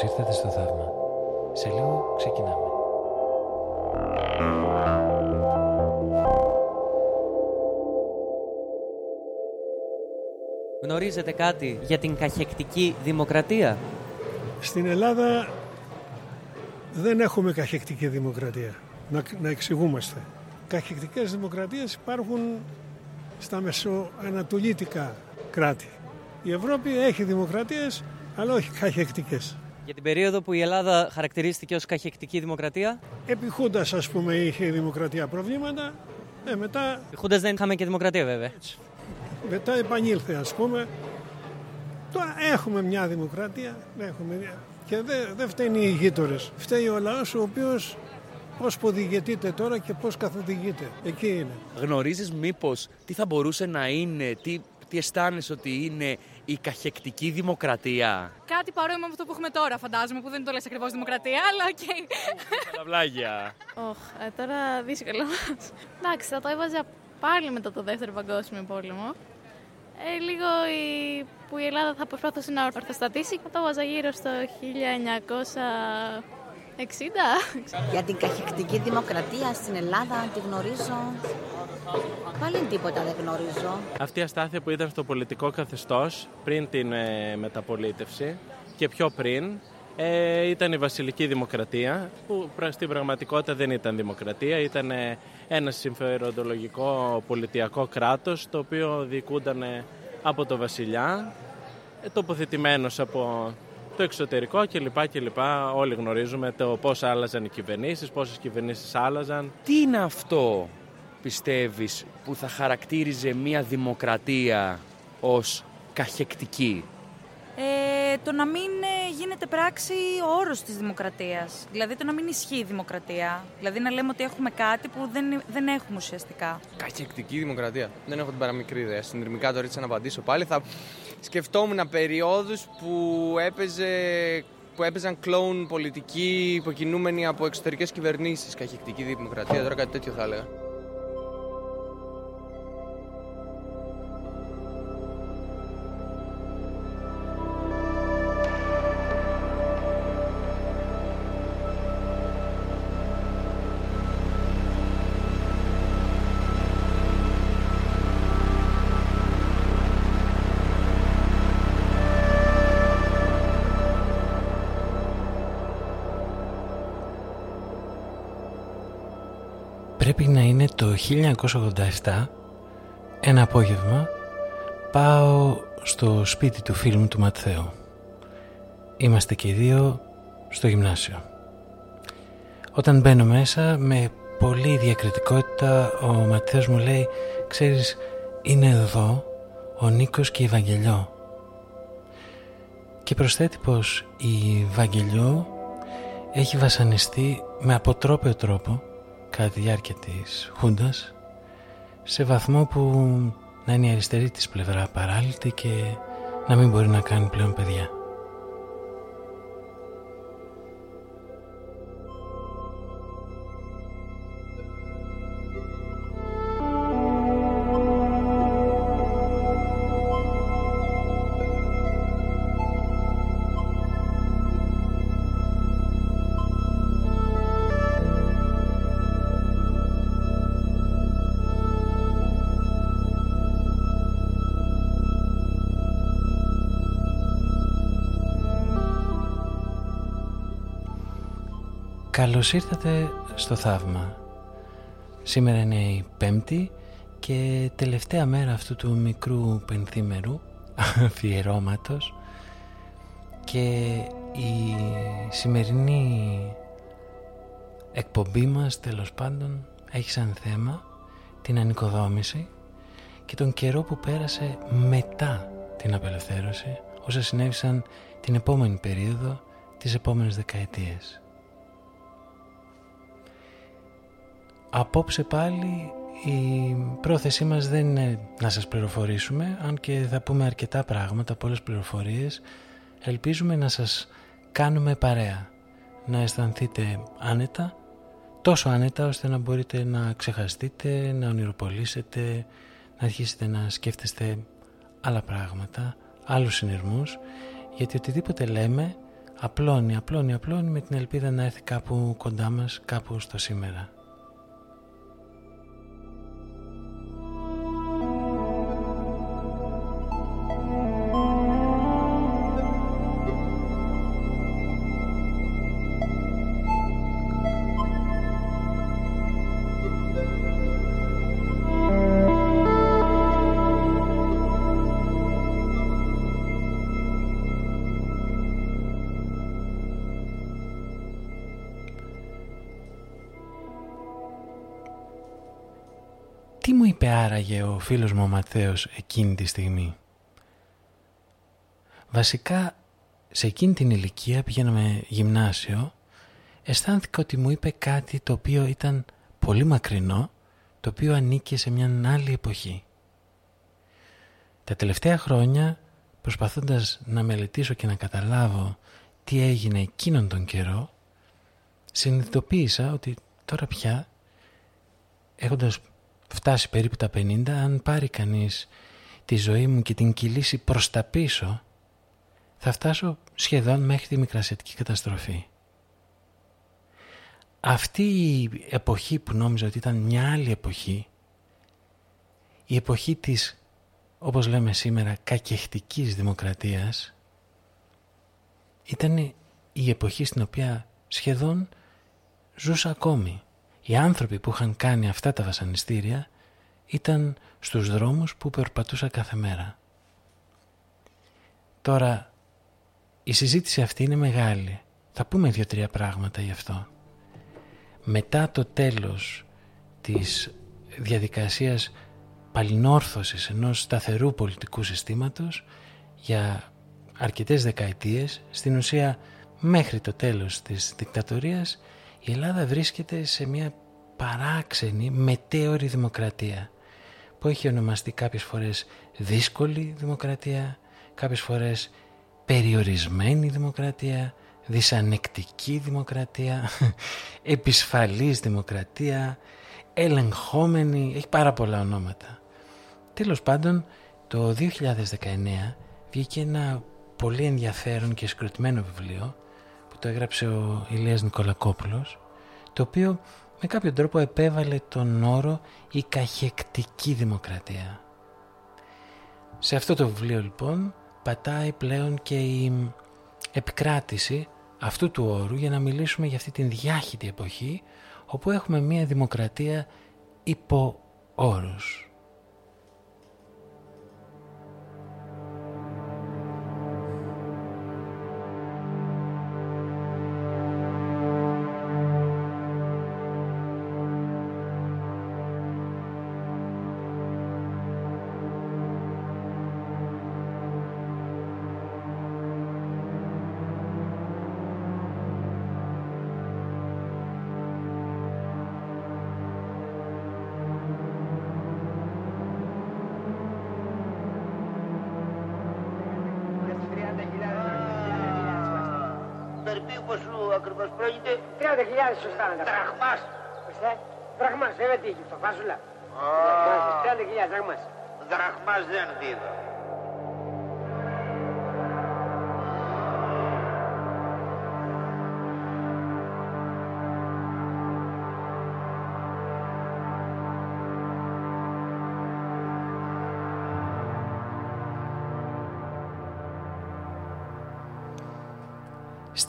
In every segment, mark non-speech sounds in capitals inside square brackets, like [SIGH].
Καλώς ήρθατε στο θαύμα. Σε λίγο ξεκινάμε. Γνωρίζετε κάτι για την καχεκτική δημοκρατία; Στην Ελλάδα δεν έχουμε καχεκτική δημοκρατία. Να, να εξηγούμαστε. Καχεκτικές δημοκρατίες υπάρχουν στα μεσοανατολίτικα κράτη. Η Ευρώπη έχει δημοκρατίες, αλλά όχι καχεκτικές. Για την περίοδο που η Ελλάδα χαρακτηρίστηκε ως καχεκτική δημοκρατία; Επί Χούντας, ας πούμε, είχε η δημοκρατία προβλήματα. Ε, μετά, Επί Χούντας δεν είχαμε και δημοκρατία βέβαια. μετά επανήλθε, ας πούμε. Τώρα έχουμε μια δημοκρατία. Έχουμε μια... Και δεν δεν φταίνει οι γείτονες. Φταίει ο λαός ο οποίος πώς ποδηγετείται τώρα και πώς καθοδηγείται. Εκεί είναι. Γνωρίζεις μήπως τι θα μπορούσε να είναι, τι, τι αισθάνεσαι ότι είναι η καχεκτική δημοκρατία. Κάτι παρόμοιο με αυτό που έχουμε τώρα, φαντάζομαι, που δεν το λες ακριβώς δημοκρατία, αλλά οκ. Καλαβλάγια. Οχ, ε, τώρα δύσκολο. Εντάξει, θα το έβαζα πάλι μετά το δεύτερο παγκόσμιο πόλεμο. Ε, λίγο η... που η Ελλάδα θα προσπαθούσε να ορθοστατήσει, θα το έβαζα γύρω στο 1960. Για την καχεκτική δημοκρατία στην Ελλάδα τη γνωρίζω. Πάλι τίποτα δεν γνωρίζω. Αυτή η αστάθεια που ήταν στο πολιτικό καθεστώς πριν την ε, μεταπολίτευση και πιο πριν ε, ήταν η βασιλική δημοκρατία που πρα- στην πραγματικότητα δεν ήταν δημοκρατία, ήταν ε, ένα συμφεροντολογικό πολιτιακό κράτος το οποίο διοικούνταν ε, από το βασιλιά, ε, τοποθετημένος από το εξωτερικό κλπ. κλπ. Όλοι γνωρίζουμε το πώς άλλαζαν οι κυβερνήσεις, πόσες κυβερνήσεις άλλαζαν. Τι είναι αυτό, πιστεύεις, που θα χαρακτήριζε μια δημοκρατία ως καχεκτική; Ε, το να μην ε, γίνεται πράξη ο όρος της δημοκρατίας. Δηλαδή το να μην ισχύει η δημοκρατία. Δηλαδή να λέμε ότι έχουμε κάτι που δεν, δεν έχουμε ουσιαστικά. Καχεκτική δημοκρατία. Δεν έχω την παραμικρή ιδέα. Συνειρμικά το ρίτσα να απαντήσω πάλι. Θα σκεφτόμουν περιόδους που, έπαιζε, που έπαιζαν κλόουν πολιτικοί υποκινούμενοι από εξωτερικές κυβερνήσεις. Καχεκτική δημοκρατία, τώρα κάτι τέτοιο θα έλεγα. 1987, ένα απόγευμα, πάω στο σπίτι του φίλου μου του Ματθαίου. Είμαστε και οι δύο στο γυμνάσιο. Όταν μπαίνω μέσα, με πολύ διακριτικότητα, ο Ματθαίος μου λέει «Ξέρεις, είναι εδώ ο Νίκος και η Βαγγελιό». Και προσθέτει πως η Βαγγελιό έχει βασανιστεί με αποτρόπαιο τρόπο κατά τη διάρκεια της Χούντας σε βαθμό που να είναι η αριστερή της πλευρά παράλυτη και να μην μπορεί να κάνει πλέον παιδιά. Καλώς ήρθατε στο Θαύμα. Σήμερα είναι η Πέμπτη και τελευταία μέρα αυτού του μικρού πενθήμερου [LAUGHS] αφιερώματος και η σημερινή εκπομπή μας τέλος πάντων έχει σαν θέμα την ανοικοδόμηση και τον καιρό που πέρασε μετά την απελευθέρωση όσα συνέβησαν την επόμενη περίοδο τις επόμενες δεκαετίες. Απόψε πάλι η πρόθεσή μας δεν είναι να σας πληροφορήσουμε αν και θα πούμε αρκετά πράγματα, πολλές πληροφορίες ελπίζουμε να σας κάνουμε παρέα να αισθανθείτε άνετα τόσο άνετα ώστε να μπορείτε να ξεχαστείτε, να ονειροπολίσετε να αρχίσετε να σκέφτεστε άλλα πράγματα άλλους συνειρμούς γιατί οτιδήποτε λέμε απλώνει, απλώνει, απλώνει με την ελπίδα να έρθει κάπου κοντά μας, κάπου στο σήμερα. Ο φίλος μου ο Ματθαίος εκείνη τη στιγμή. Βασικά σε εκείνη την ηλικία πηγαίναμε γυμνάσιο αισθάνθηκα ότι μου είπε κάτι το οποίο ήταν πολύ μακρινό το οποίο ανήκε σε μια άλλη εποχή. Τα τελευταία χρόνια προσπαθώντας να μελετήσω και να καταλάβω τι έγινε εκείνον τον καιρό συνειδητοποίησα ότι τώρα πια έχοντας φτάσει περίπου τα 50, αν πάρει κανείς τη ζωή μου και την κυλήσει προς τα πίσω, θα φτάσω σχεδόν μέχρι τη μικρασιατική καταστροφή. Αυτή η εποχή που νόμιζα ότι ήταν μια άλλη εποχή, η εποχή της, όπως λέμε σήμερα, κακεχτικής δημοκρατίας, ήταν η εποχή στην οποία σχεδόν ζούσα ακόμη. Οι άνθρωποι που είχαν κάνει αυτά τα βασανιστήρια ήταν στους δρόμους που περπατούσα κάθε μέρα. Τώρα, η συζήτηση αυτή είναι μεγάλη. Θα πούμε δύο-τρία πράγματα γι' αυτό. Μετά το τέλος της διαδικασίας παλινόρθωσης ενός σταθερού πολιτικού συστήματος για αρκετές δεκαετίες, στην ουσία μέχρι το τέλος της δικτατορίας, η Ελλάδα βρίσκεται σε μια παράξενη μετέωρη δημοκρατία που έχει ονομαστεί κάποιες φορές δύσκολη δημοκρατία, κάποιες φορές περιορισμένη δημοκρατία, δυσανεκτική δημοκρατία, [LAUGHS] επισφαλής δημοκρατία, ελεγχόμενη, έχει πάρα πολλά ονόματα. Τέλος πάντων, το 2019 βγήκε ένα πολύ ενδιαφέρον και σκροτημένο βιβλίο που το έγραψε ο Ηλίας Νικολακόπουλος, το οποίο με κάποιο τρόπο επέβαλε τον όρο η καχεκτική δημοκρατία. Σε αυτό το βιβλίο λοιπόν πατάει πλέον και η επικράτηση αυτού του όρου για να μιλήσουμε για αυτή την διάχυτη εποχή όπου έχουμε μια δημοκρατία υπό όρους.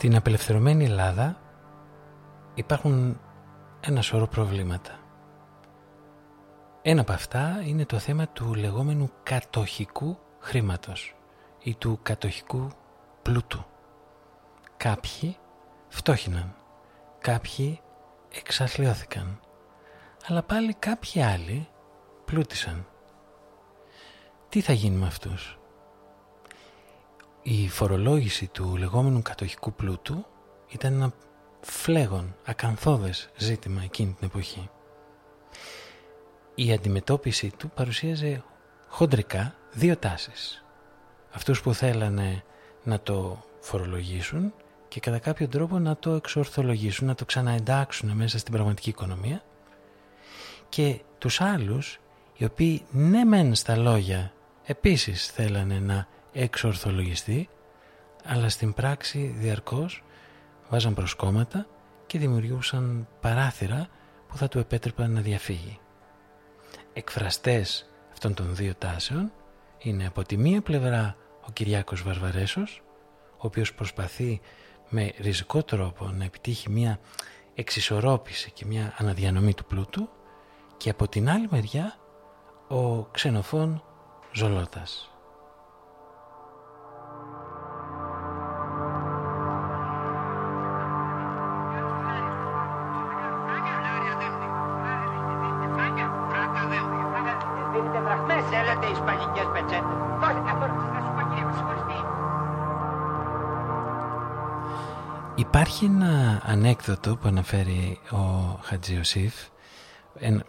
Στην απελευθερωμένη Ελλάδα υπάρχουν ένα σωρό προβλήματα. Ένα από αυτά είναι το θέμα του λεγόμενου κατοχικού χρήματος ή του κατοχικού πλούτου. Κάποιοι φτώχυναν, κάποιοι εξαθλιώθηκαν, αλλά πάλι κάποιοι άλλοι πλούτησαν. Τι θα γίνει με αυτούς; Η φορολόγηση του λεγόμενου κατοχικού πλούτου ήταν ένα φλέγον, ακαθόδες ζήτημα εκείνη την εποχή. Η αντιμετώπιση του παρουσίαζε χοντρικά δύο τάσεις. Αυτούς που θέλανε να το φορολογήσουν και κατά κάποιο τρόπο να το εξορθολογήσουν, να το ξαναεντάξουν μέσα στην πραγματική οικονομία και τους άλλους οι οποίοι ναι μεν στα λόγια επίσης θέλανε να εξορθολογιστεί αλλά στην πράξη διαρκώς βάζαν προσκόμματα και δημιουργούσαν παράθυρα που θα του επέτρεπαν να διαφύγει. Εκφραστές αυτών των δύο τάσεων είναι από τη μία πλευρά ο Κυριάκος Βαρβαρέσος, ο οποίος προσπαθεί με ριζικό τρόπο να επιτύχει μια εξισορρόπηση και μια αναδιανομή του πλούτου και από την άλλη μεριά ο ξενοφών Ζολότας. Ανέκδοτο που αναφέρει ο Χατζιωσήφ,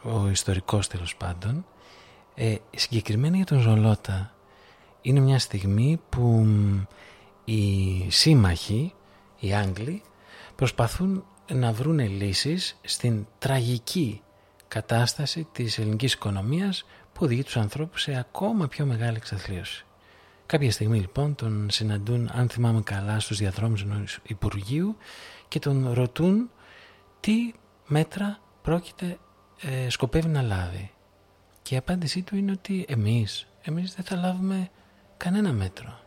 ο ιστορικός τέλος πάντων, ε, συγκεκριμένα για τον Ζολότα. Είναι μια στιγμή που οι σύμμαχοι, οι Άγγλοι, προσπαθούν να βρουν λύσεις στην τραγική κατάσταση της ελληνικής οικονομίας που οδηγεί τους ανθρώπους σε ακόμα πιο μεγάλη εξαθλίωση. Κάποια στιγμή λοιπόν τον συναντούν, αν θυμάμαι καλά, στους διαδρόμους ενός Υπουργείου και τον ρωτούν τι μέτρα πρόκειται, ε, σκοπεύει να λάβει. Και η απάντησή του είναι ότι εμείς, εμείς δεν θα λάβουμε κανένα μέτρο.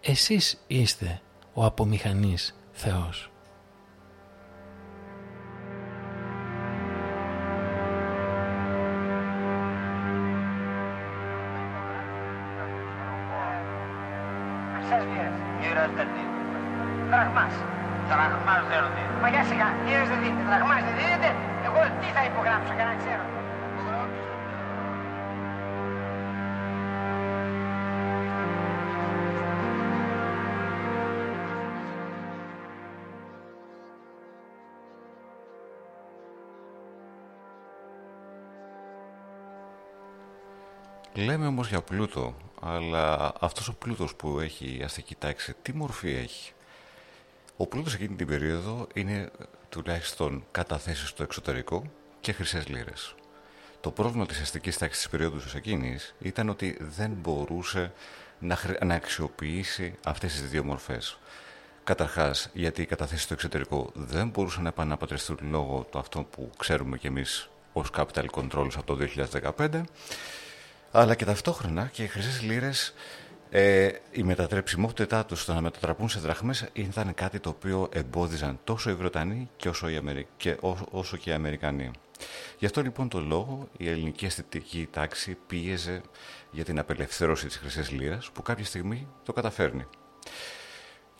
Εσείς είστε ο απομηχανής Θεός. Λέμε όμως για πλούτο, αλλά αυτός ο πλούτος που έχει η αστική τάξη, τι μορφή έχει; Ο πλούτος εκείνη την περίοδο είναι τουλάχιστον καταθέσεις στο εξωτερικό και χρυσές λίρες. Το πρόβλημα της αστικής τάξης της περίοδου εκείνης ήταν ότι δεν μπορούσε να, να αξιοποιήσει αυτές τις δύο μορφές. Καταρχάς, γιατί οι καταθέσεις στο εξωτερικό δεν μπορούσαν να επαναπατριστούν λόγω του αυτό που ξέρουμε κι εμείς ως capital controls από το 2015 αλλά και ταυτόχρονα και οι χρυσές λίρε, ε, η μετατρεψιμότητά τους στο να μετατραπούν σε δραχμές ήταν κάτι το οποίο εμπόδιζαν τόσο οι Βρετανοί και όσο, οι Αμερι... και όσο και οι Αμερικανοί. Γι' αυτό λοιπόν το λόγο η ελληνική αισθητική τάξη πίεζε για την απελευθέρωση της χρυσής λίρας που κάποια στιγμή το καταφέρνει.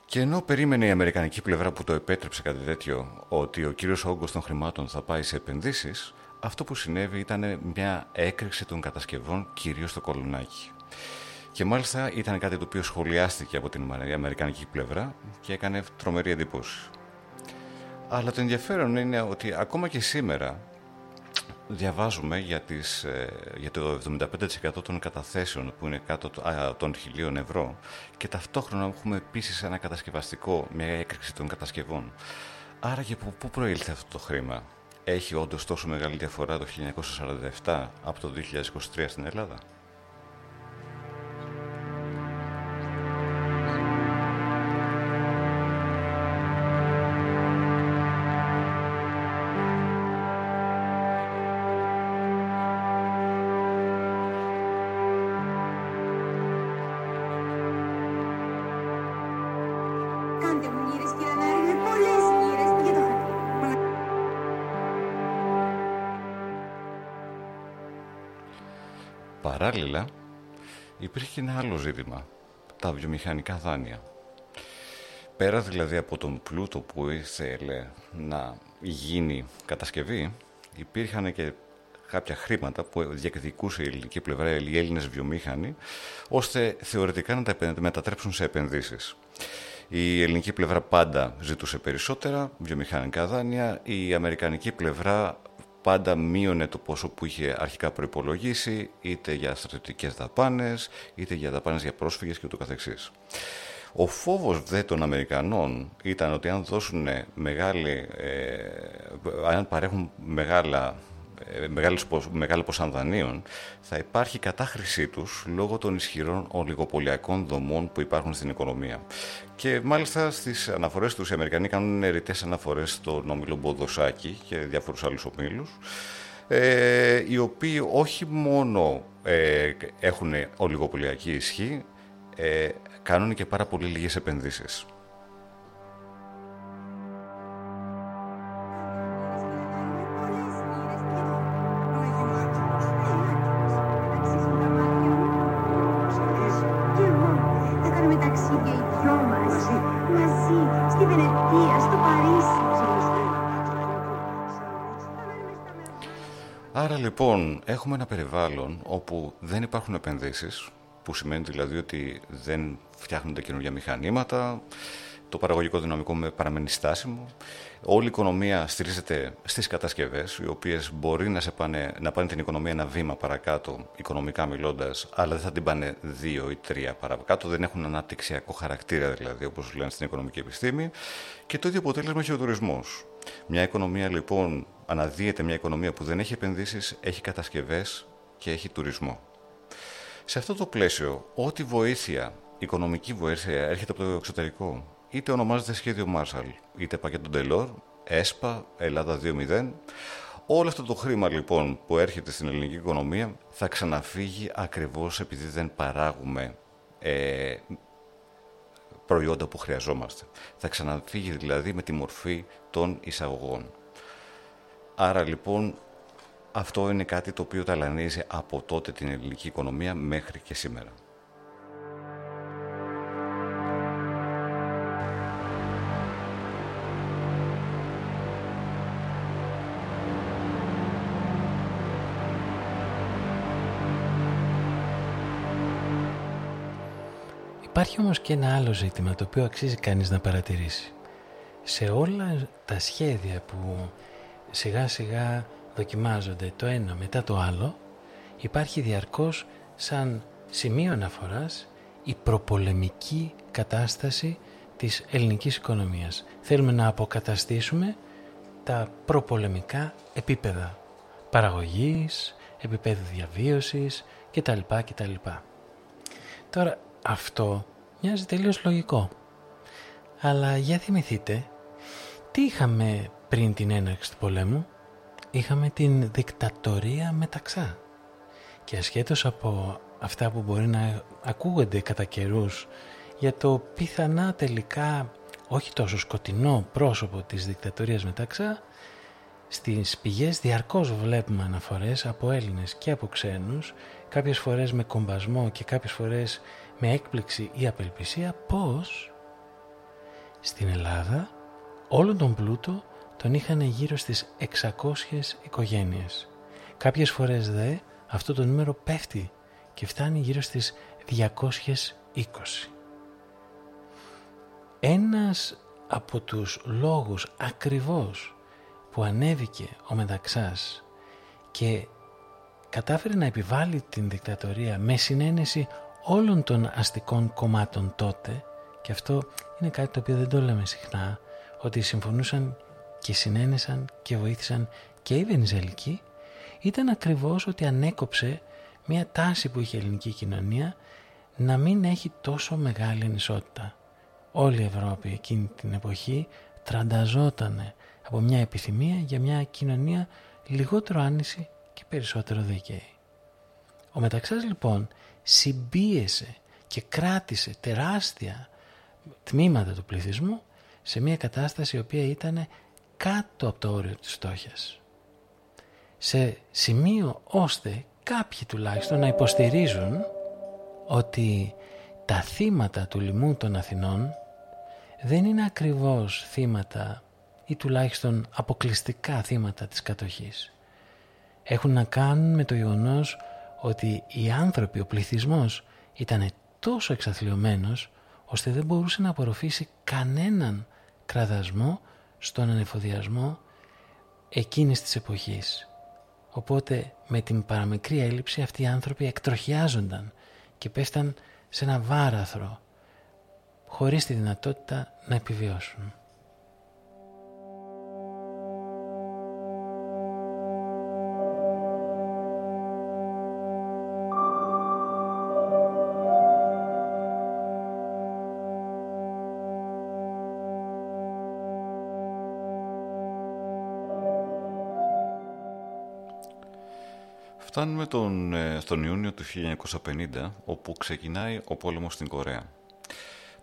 Και ενώ περίμενε η Αμερικανική πλευρά που το επέτρεψε κάτι τέτοιο ότι ο κύριος όγκος των χρημάτων θα πάει σε επενδύσεις, αυτό που συνέβη ήταν μια έκρηξη των κατασκευών κυρίως στο κολονάκι. Και μάλιστα ήταν κάτι το οποίο σχολιάστηκε από την αμερικανική πλευρά και έκανε τρομερή εντύπωση. Αλλά το ενδιαφέρον είναι ότι ακόμα και σήμερα διαβάζουμε για, τις, ε, για το 75% των καταθέσεων που είναι κάτω των χιλίων ευρώ και ταυτόχρονα έχουμε επίσης ένα κατασκευαστικό, μια έκρηξη των κατασκευών. Άρα και πού προήλθε αυτό το χρήμα; Έχει όντως τόσο μεγάλη διαφορά το 1947 από το 2023 στην Ελλάδα; Ζήτημα, τα βιομηχανικά δάνεια. Πέρα δηλαδή από τον πλούτο που ήθελε να γίνει κατασκευή, υπήρχαν και κάποια χρήματα που διεκδικούσε η ελληνική πλευρά, οι Έλληνες βιομήχανοι, ώστε θεωρητικά να τα μετατρέψουν σε επενδύσεις. Η ελληνική πλευρά πάντα ζητούσε περισσότερα βιομηχανικά δάνεια, η αμερικανική πλευρά πάντα μείωνε το ποσό που είχε αρχικά προϋπολογίσει, είτε για στρατιωτικές δαπάνες, είτε για δαπάνες για πρόσφυγες και ούτω καθεξής. Ο φόβος δε των Αμερικανών ήταν ότι αν δώσουν μεγάλη, ε, αν παρέχουν μεγάλα ε, μεγάλες, μεγάλος ποσά δανείων, θα υπάρχει κατάχρησή τους λόγω των ισχυρών ολιγοπολιακών δομών που υπάρχουν στην οικονομία. Και μάλιστα στις αναφορές τους οι Αμερικανοί κάνουν ρητές αναφορές στον όμιλο Μποδοσάκη και διάφορους άλλους ομίλους, ε, οι οποίοι όχι μόνο ε, έχουν ολιγοπολιακή ισχύ, ε, κάνουν και πάρα πολύ λίγες επενδύσεις. Λοιπόν έχουμε ένα περιβάλλον όπου δεν υπάρχουν επενδύσεις, που σημαίνει δηλαδή ότι δεν φτιάχνονται καινούργια μηχανήματα, το παραγωγικό δυναμικό με παραμένει στάσιμο. Όλη η οικονομία στηρίζεται στις κατασκευές, οι οποίες μπορεί να, σε πάνε, να πάνε την οικονομία ένα βήμα παρακάτω, οικονομικά μιλώντας, αλλά δεν θα την πάνε δύο ή τρία παρακάτω. Δεν έχουν αναπτυξιακό χαρακτήρα, δηλαδή, όπως λένε στην οικονομική επιστήμη. Και το ίδιο αποτέλεσμα έχει ο τουρισμός. Μια οικονομία λοιπόν, αναδύεται μια οικονομία που δεν έχει επενδύσεις, έχει κατασκευές και έχει τουρισμό. Σε αυτό το πλαίσιο, ό,τι βοήθεια, οικονομική βοήθεια έρχεται από το εξωτερικό, είτε ονομάζεται σχέδιο Marshall, είτε πακέτο Delors, ΕΣΠΑ, Ελλάδα 2.0, όλο αυτό το χρήμα λοιπόν που έρχεται στην ελληνική οικονομία θα ξαναφύγει ακριβώς επειδή δεν παράγουμε ε, προϊόντα που χρειαζόμαστε. Θα ξαναφύγει δηλαδή με τη μορφή των εισαγωγών. Άρα λοιπόν αυτό είναι κάτι το οποίο ταλανίζει από τότε την ελληνική οικονομία μέχρι και σήμερα. Υπάρχει όμως και ένα άλλο ζήτημα το οποίο αξίζει κανείς να παρατηρήσει. Σε όλα τα σχέδια που σιγά σιγά δοκιμάζονται το ένα μετά το άλλο υπάρχει διαρκώς σαν σημείο αναφοράς η προπολεμική κατάσταση της ελληνικής οικονομίας. Θέλουμε να αποκαταστήσουμε τα προπολεμικά επίπεδα παραγωγής, επίπεδου διαβίωσης κτλ. κτλ. Τώρα αυτό μοιάζει τελείως λογικό. Αλλά για θυμηθείτε, τι είχαμε πριν την έναρξη του πολέμου είχαμε την δικτατορία μεταξά. Και ασχέτως από αυτά που μπορεί να ακούγονται κατά καιρούς για το πιθανά τελικά όχι τόσο σκοτεινό πρόσωπο της δικτατορίας μεταξά, στις πηγές διαρκώς βλέπουμε αναφορές από Έλληνες και από ξένους, κάποιες φορές με κομπασμό και κάποιες φορές με έκπληξη ή απελπισία, πως στην Ελλάδα όλον τον πλούτο τον είχαν γύρω στις 600 οικογένειες. Κάποιες φορές δε αυτό το νούμερο πέφτει και φτάνει γύρω στις 220. Ένας από τους λόγους ακριβώς που ανέβηκε ο Μεταξάς και κατάφερε να επιβάλλει την δικτατορία με συνένεση όλων των αστικών κομμάτων τότε και αυτό είναι κάτι το οποίο δεν το λέμε συχνά ότι συμφωνούσαν και συνένεσαν και βοήθησαν και οι Βενιζελικοί ήταν ακριβώς ότι ανέκοψε μια τάση που είχε η ελληνική κοινωνία να μην έχει τόσο μεγάλη ανισότητα. Όλη η Ευρώπη εκείνη την εποχή τρανταζόταν από μια επιθυμία για μια κοινωνία λιγότερο άνηση και περισσότερο δίκαιη. Ο Μεταξάς λοιπόν συμπίεσε και κράτησε τεράστια τμήματα του πληθυσμού σε μια κατάσταση η οποία ήταν κάτω από το όριο της φτώχειας. Σε σημείο ώστε κάποιοι τουλάχιστον να υποστηρίζουν ότι τα θύματα του λοιμού των Αθηνών δεν είναι ακριβώς θύματα ή τουλάχιστον αποκλειστικά θύματα της κατοχής. Έχουν να κάνουν με το γεγονός ότι οι άνθρωποι, ο πληθυσμός ήταν τόσο εξαθλειωμένος ώστε δεν μπορούσε να απορροφήσει κανέναν κραδασμό στον ανεφοδιασμό εκείνης της εποχής. Οπότε με την παραμικρή έλλειψη αυτοί οι άνθρωποι εκτροχιάζονταν και πέφταν σε ένα βάραθρο χωρίς τη δυνατότητα να επιβιώσουν. Φτάνουμε τον, ε, στον Ιούνιο του 1950, όπου ξεκινάει ο πόλεμος στην Κορέα.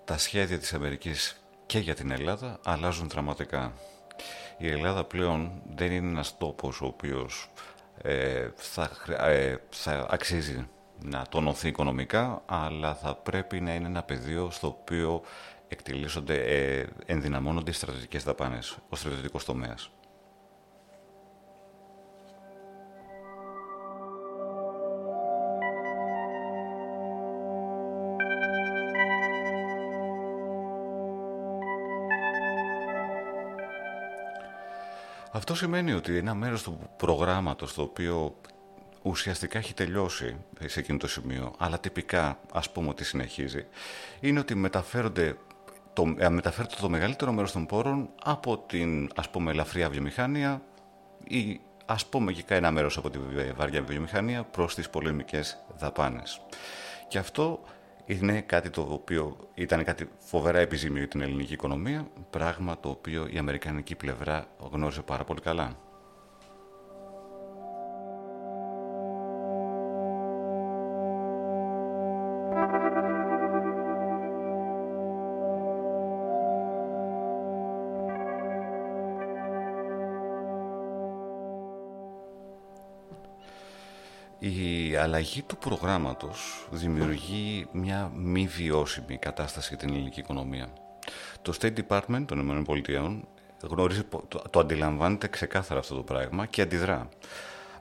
Τα σχέδια της Αμερικής και για την Ελλάδα αλλάζουν δραματικά. Η Ελλάδα πλέον δεν είναι ένας τόπος ο οποίος ε, θα, ε, θα αξίζει να τονωθεί οικονομικά, αλλά θα πρέπει να είναι ένα πεδίο στο οποίο εκτελήσονται, ε, ενδυναμώνονται οι στρατιωτικές δαπάνες, ο στρατιωτικός τομέας. Αυτό σημαίνει ότι ένα μέρος του προγράμματος το οποίο ουσιαστικά έχει τελειώσει σε εκείνο το σημείο, αλλά τυπικά ας πούμε ότι συνεχίζει, είναι ότι μεταφέρονται το, ε, μεταφέρεται το μεγαλύτερο μέρος των πόρων από την ας πούμε ελαφριά βιομηχανία ή ας πούμε και ένα μέρος από τη βαριά βιομηχανία προς τις πολεμικές δαπάνες. Και αυτό είναι κάτι το οποίο ήταν κάτι φοβερά επιζήμιο για την ελληνική οικονομία, πράγμα το οποίο η αμερικανική πλευρά γνώριζε πάρα πολύ καλά. Αλλαγή του προγράμματος δημιουργεί μια μη βιώσιμη κατάσταση για την ελληνική οικονομία. Το State Department των ΗΠΑ γνωρίζει, το, το αντιλαμβάνεται ξεκάθαρα αυτό το πράγμα και αντιδρά.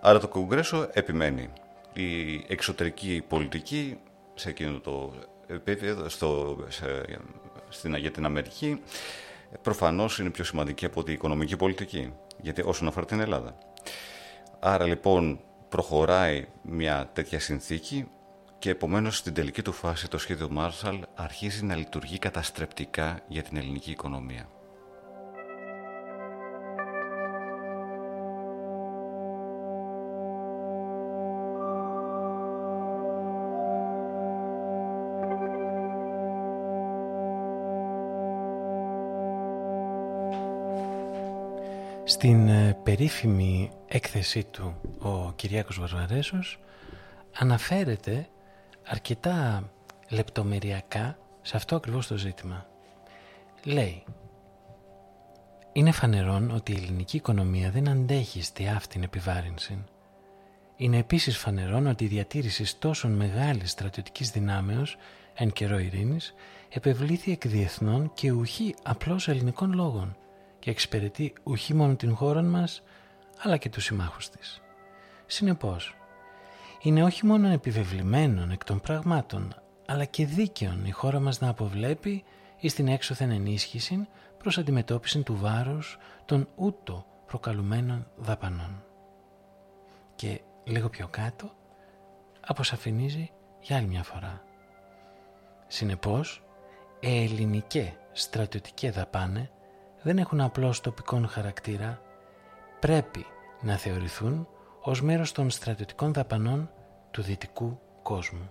Άρα το Κογκρέσο επιμένει. Η εξωτερική πολιτική σε εκείνο το επίπεδο, στο, σε, στην, για την Αμερική, προφανώς είναι πιο σημαντική από την οικονομική πολιτική, γιατί όσον αφορά την Ελλάδα. Άρα λοιπόν προχωράει μια τέτοια συνθήκη και επομένως στην τελική του φάση το σχέδιο Marshall αρχίζει να λειτουργεί καταστρεπτικά για την ελληνική οικονομία. Στην ε, περίφημη έκθεσή του ο Κυριάκος Βαρβαρέσος αναφέρεται αρκετά λεπτομεριακά σε αυτό ακριβώς το ζήτημα. Λέει «Είναι φανερόν ότι η ελληνική οικονομία δεν αντέχει στη αυτήν επιβάρυνση. Είναι επίσης φανερόν ότι η διατήρηση τόσο μεγάλης στρατιωτικής δυνάμεως εν καιρό ειρήνης επευλήθη εκ διεθνών και ουχή απλώς ελληνικών λόγων και εξυπηρετεί ουχή μόνο την χώρα μας, αλλά και τους συμμάχους της. Συνεπώς, είναι όχι μόνο επιβεβλημένων εκ των πραγμάτων, αλλά και δίκαιον η χώρα μας να αποβλέπει ή στην έξωθεν ενίσχυση προς αντιμετώπιση του βάρους των ούτω προκαλουμένων δαπανών. Και λίγο πιο κάτω αποσαφηνίζει για άλλη μια φορά. Συνεπώς, ελληνικέ στρατιωτικέ δαπάνε δεν έχουν απλώς τοπικόν χαρακτήρα, πρέπει να θεωρηθούν ως μέρος των στρατιωτικών δαπανών του δυτικού κόσμου.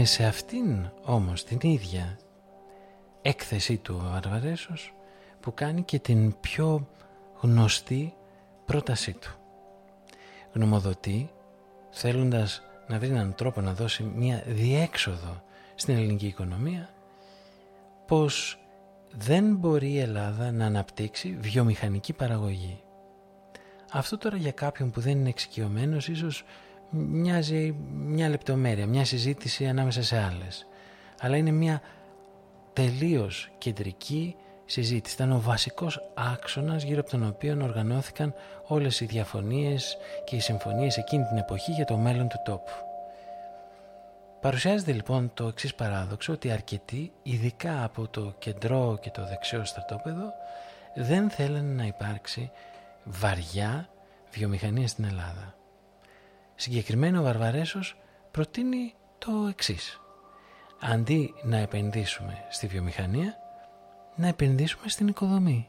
Είναι σε αυτήν όμως την ίδια έκθεσή του ο Βαρβαρέσος που κάνει και την πιο γνωστή πρότασή του. Γνωμοδοτεί θέλοντας να βρει έναν τρόπο να δώσει μια διέξοδο στην ελληνική οικονομία πως δεν μπορεί η Ελλάδα να αναπτύξει βιομηχανική παραγωγή. Αυτό τώρα για κάποιον που δεν είναι εξοικειωμένος ίσως μοιάζει μια λεπτομέρεια, μια συζήτηση ανάμεσα σε άλλες. Αλλά είναι μια τελείως κεντρική συζήτηση. Ήταν ο βασικός άξονας γύρω από τον οποίο οργανώθηκαν όλες οι διαφωνίες και οι συμφωνίες εκείνη την εποχή για το μέλλον του τόπου. Παρουσιάζεται λοιπόν το εξής παράδοξο ότι αρκετοί, ειδικά από το κεντρό και το δεξιό στρατόπεδο, δεν θέλουν να υπάρξει βαριά βιομηχανία στην Ελλάδα. Συγκεκριμένα ο Βαρβαρέσος προτείνει το εξής. Αντί να επενδύσουμε στη βιομηχανία, να επενδύσουμε στην οικοδομή.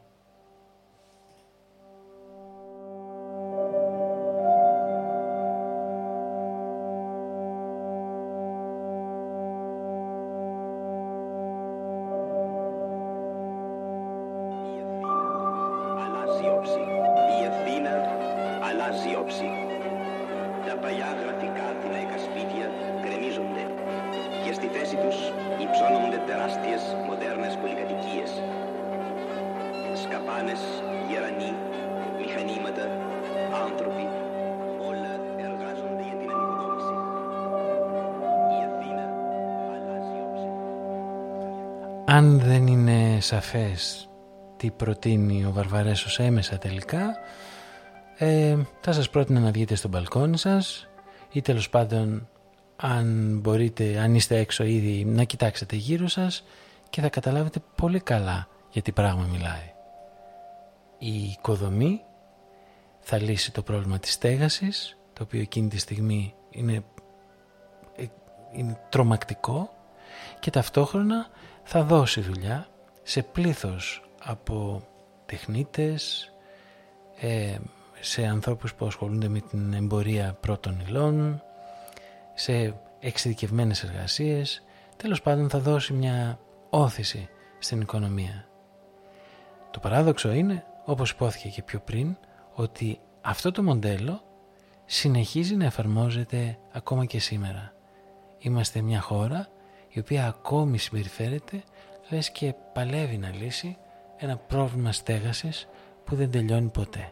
Σαφές τι προτείνει ο Βαρβαρέσος έμεσα τελικά ε, θα σας πρότεινα να βγείτε στο μπαλκόνι σας ή τέλος πάντων αν μπορείτε, αν είστε έξω ήδη να κοιτάξετε γύρω σας και θα καταλάβετε πολύ καλά για τι πράγμα μιλάει. Η οικοδομή θα λύσει το πρόβλημα της στέγασης το οποίο εκείνη τη στιγμή είναι, ε, είναι τρομακτικό και ταυτόχρονα θα δώσει δουλειά σε πλήθος από τεχνίτες, ε, σε ανθρώπους που ασχολούνται με την εμπορία πρώτων υλών, σε εξειδικευμένες εργασίες, τέλος πάντων θα δώσει μια όθηση στην οικονομία. Το παράδοξο είναι, όπως υπόθηκε και πιο πριν, ότι αυτό το μοντέλο συνεχίζει να εφαρμόζεται ακόμα και σήμερα. Είμαστε μια χώρα η οποία ακόμη συμπεριφέρεται λες και παλεύει να λύσει ένα πρόβλημα στέγασης που δεν τελειώνει ποτέ.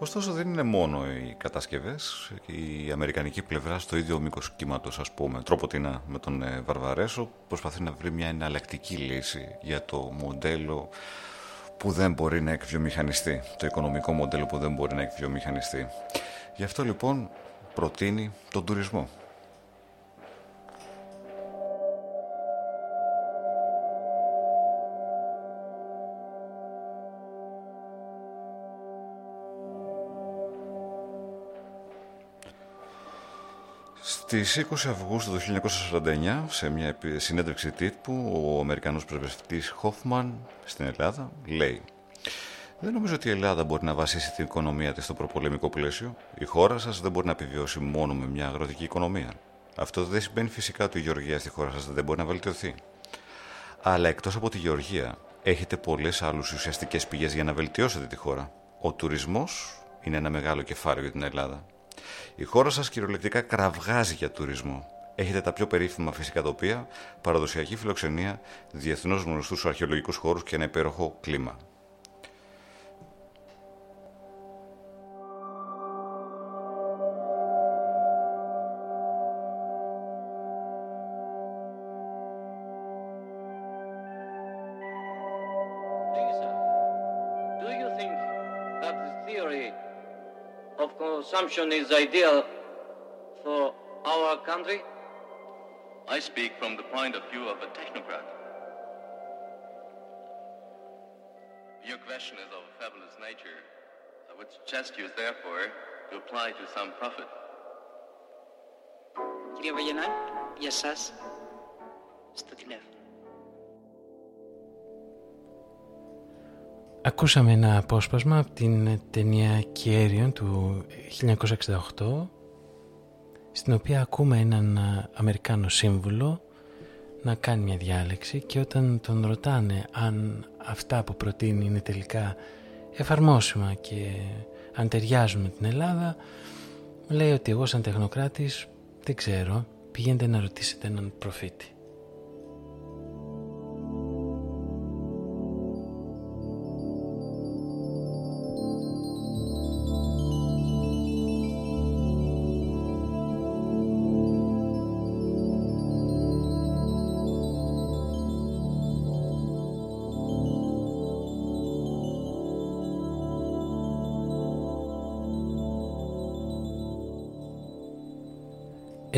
Ωστόσο δεν είναι μόνο οι κατασκευές, η αμερικανική πλευρά στο ίδιο μήκος κύματος ας πούμε, τρόποτινα με τον ε, Βαρβαρέσο προσπαθεί να βρει μια εναλλακτική λύση για το μοντέλο που δεν μπορεί να εκβιομηχανιστεί, το οικονομικό μοντέλο που δεν μπορεί να εκβιομηχανιστεί. Γι' αυτό λοιπόν προτείνει τον τουρισμό. Στις 20 Αυγούστου του 1949, σε μια επι- συνέντευξη τύπου, ο Αμερικανός πρεσβευτής Χόφμαν στην Ελλάδα λέει «Δεν νομίζω ότι η Ελλάδα μπορεί να βασίσει την οικονομία της στο προπολεμικό πλαίσιο. Η χώρα σας δεν μπορεί να επιβιώσει μόνο με μια αγροτική οικονομία. Αυτό δεν σημαίνει φυσικά ότι η γεωργία στη χώρα σας δεν μπορεί να βελτιωθεί. Αλλά εκτός από τη γεωργία, έχετε πολλές άλλους ουσιαστικές πηγές για να βελτιώσετε τη χώρα. Ο τουρισμός είναι ένα μεγάλο κεφάλαιο για την Ελλάδα. Η χώρα σας κυριολεκτικά κραυγάζει για τουρισμό. Έχετε τα πιο περίφημα φυσικά τοπία, παραδοσιακή φιλοξενία, διεθνώς γνωστούς αρχαιολογικούς χώρους και ένα υπέροχο κλίμα. consumption is ideal for our country? I speak from the point of view of a technocrat. Your question is of a fabulous nature. I would suggest you, therefore, to apply to some profit. Κυρία Βαγενά, για σας, στο τηλέφωνο. Ακούσαμε ένα απόσπασμα από την ταινία Κιέριον του 1968 στην οποία ακούμε έναν α, Αμερικάνο σύμβουλο να κάνει μια διάλεξη και όταν τον ρωτάνε αν αυτά που προτείνει είναι τελικά εφαρμόσιμα και αν ταιριάζουν με την Ελλάδα λέει ότι εγώ σαν τεχνοκράτης δεν ξέρω πηγαίνετε να ρωτήσετε έναν προφήτη.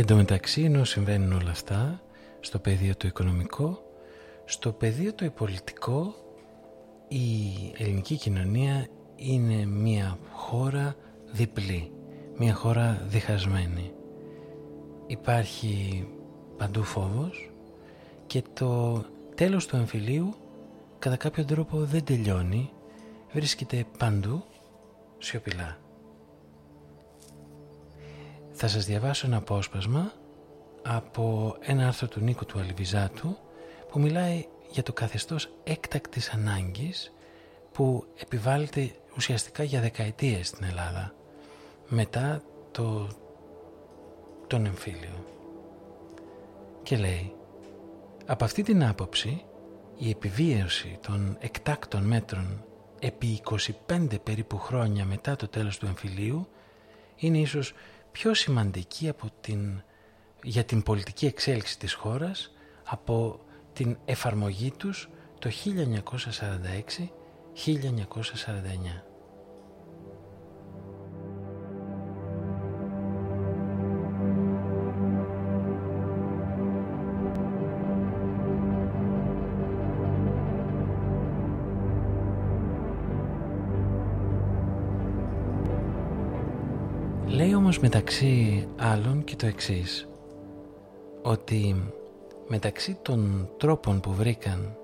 Εν τω μεταξύ ενώ συμβαίνουν όλα αυτά στο πεδίο το οικονομικό, στο πεδίο το πολιτικό η ελληνική κοινωνία είναι μια χώρα διπλή, μια χώρα διχασμένη. Υπάρχει παντού φόβος και το τέλος του εμφυλίου κατά κάποιο τρόπο δεν τελειώνει, βρίσκεται παντού σιωπηλά. Θα σας διαβάσω ένα απόσπασμα από ένα άρθρο του Νίκου του Αλιβιζάτου που μιλάει για το καθεστώς έκτακτης ανάγκης που επιβάλλεται ουσιαστικά για δεκαετίες στην Ελλάδα μετά το, τον εμφύλιο. Και λέει από αυτή την άποψη η επιβίωση των εκτάκτων μέτρων επί 25 περίπου χρόνια μετά το τέλος του εμφυλίου είναι ίσως πιο σημαντική από την, για την πολιτική εξέλιξη της χώρας από την εφαρμογή τους το 1946-1949. Όμως μεταξύ άλλων και το εξής ότι μεταξύ των τρόπων που βρήκαν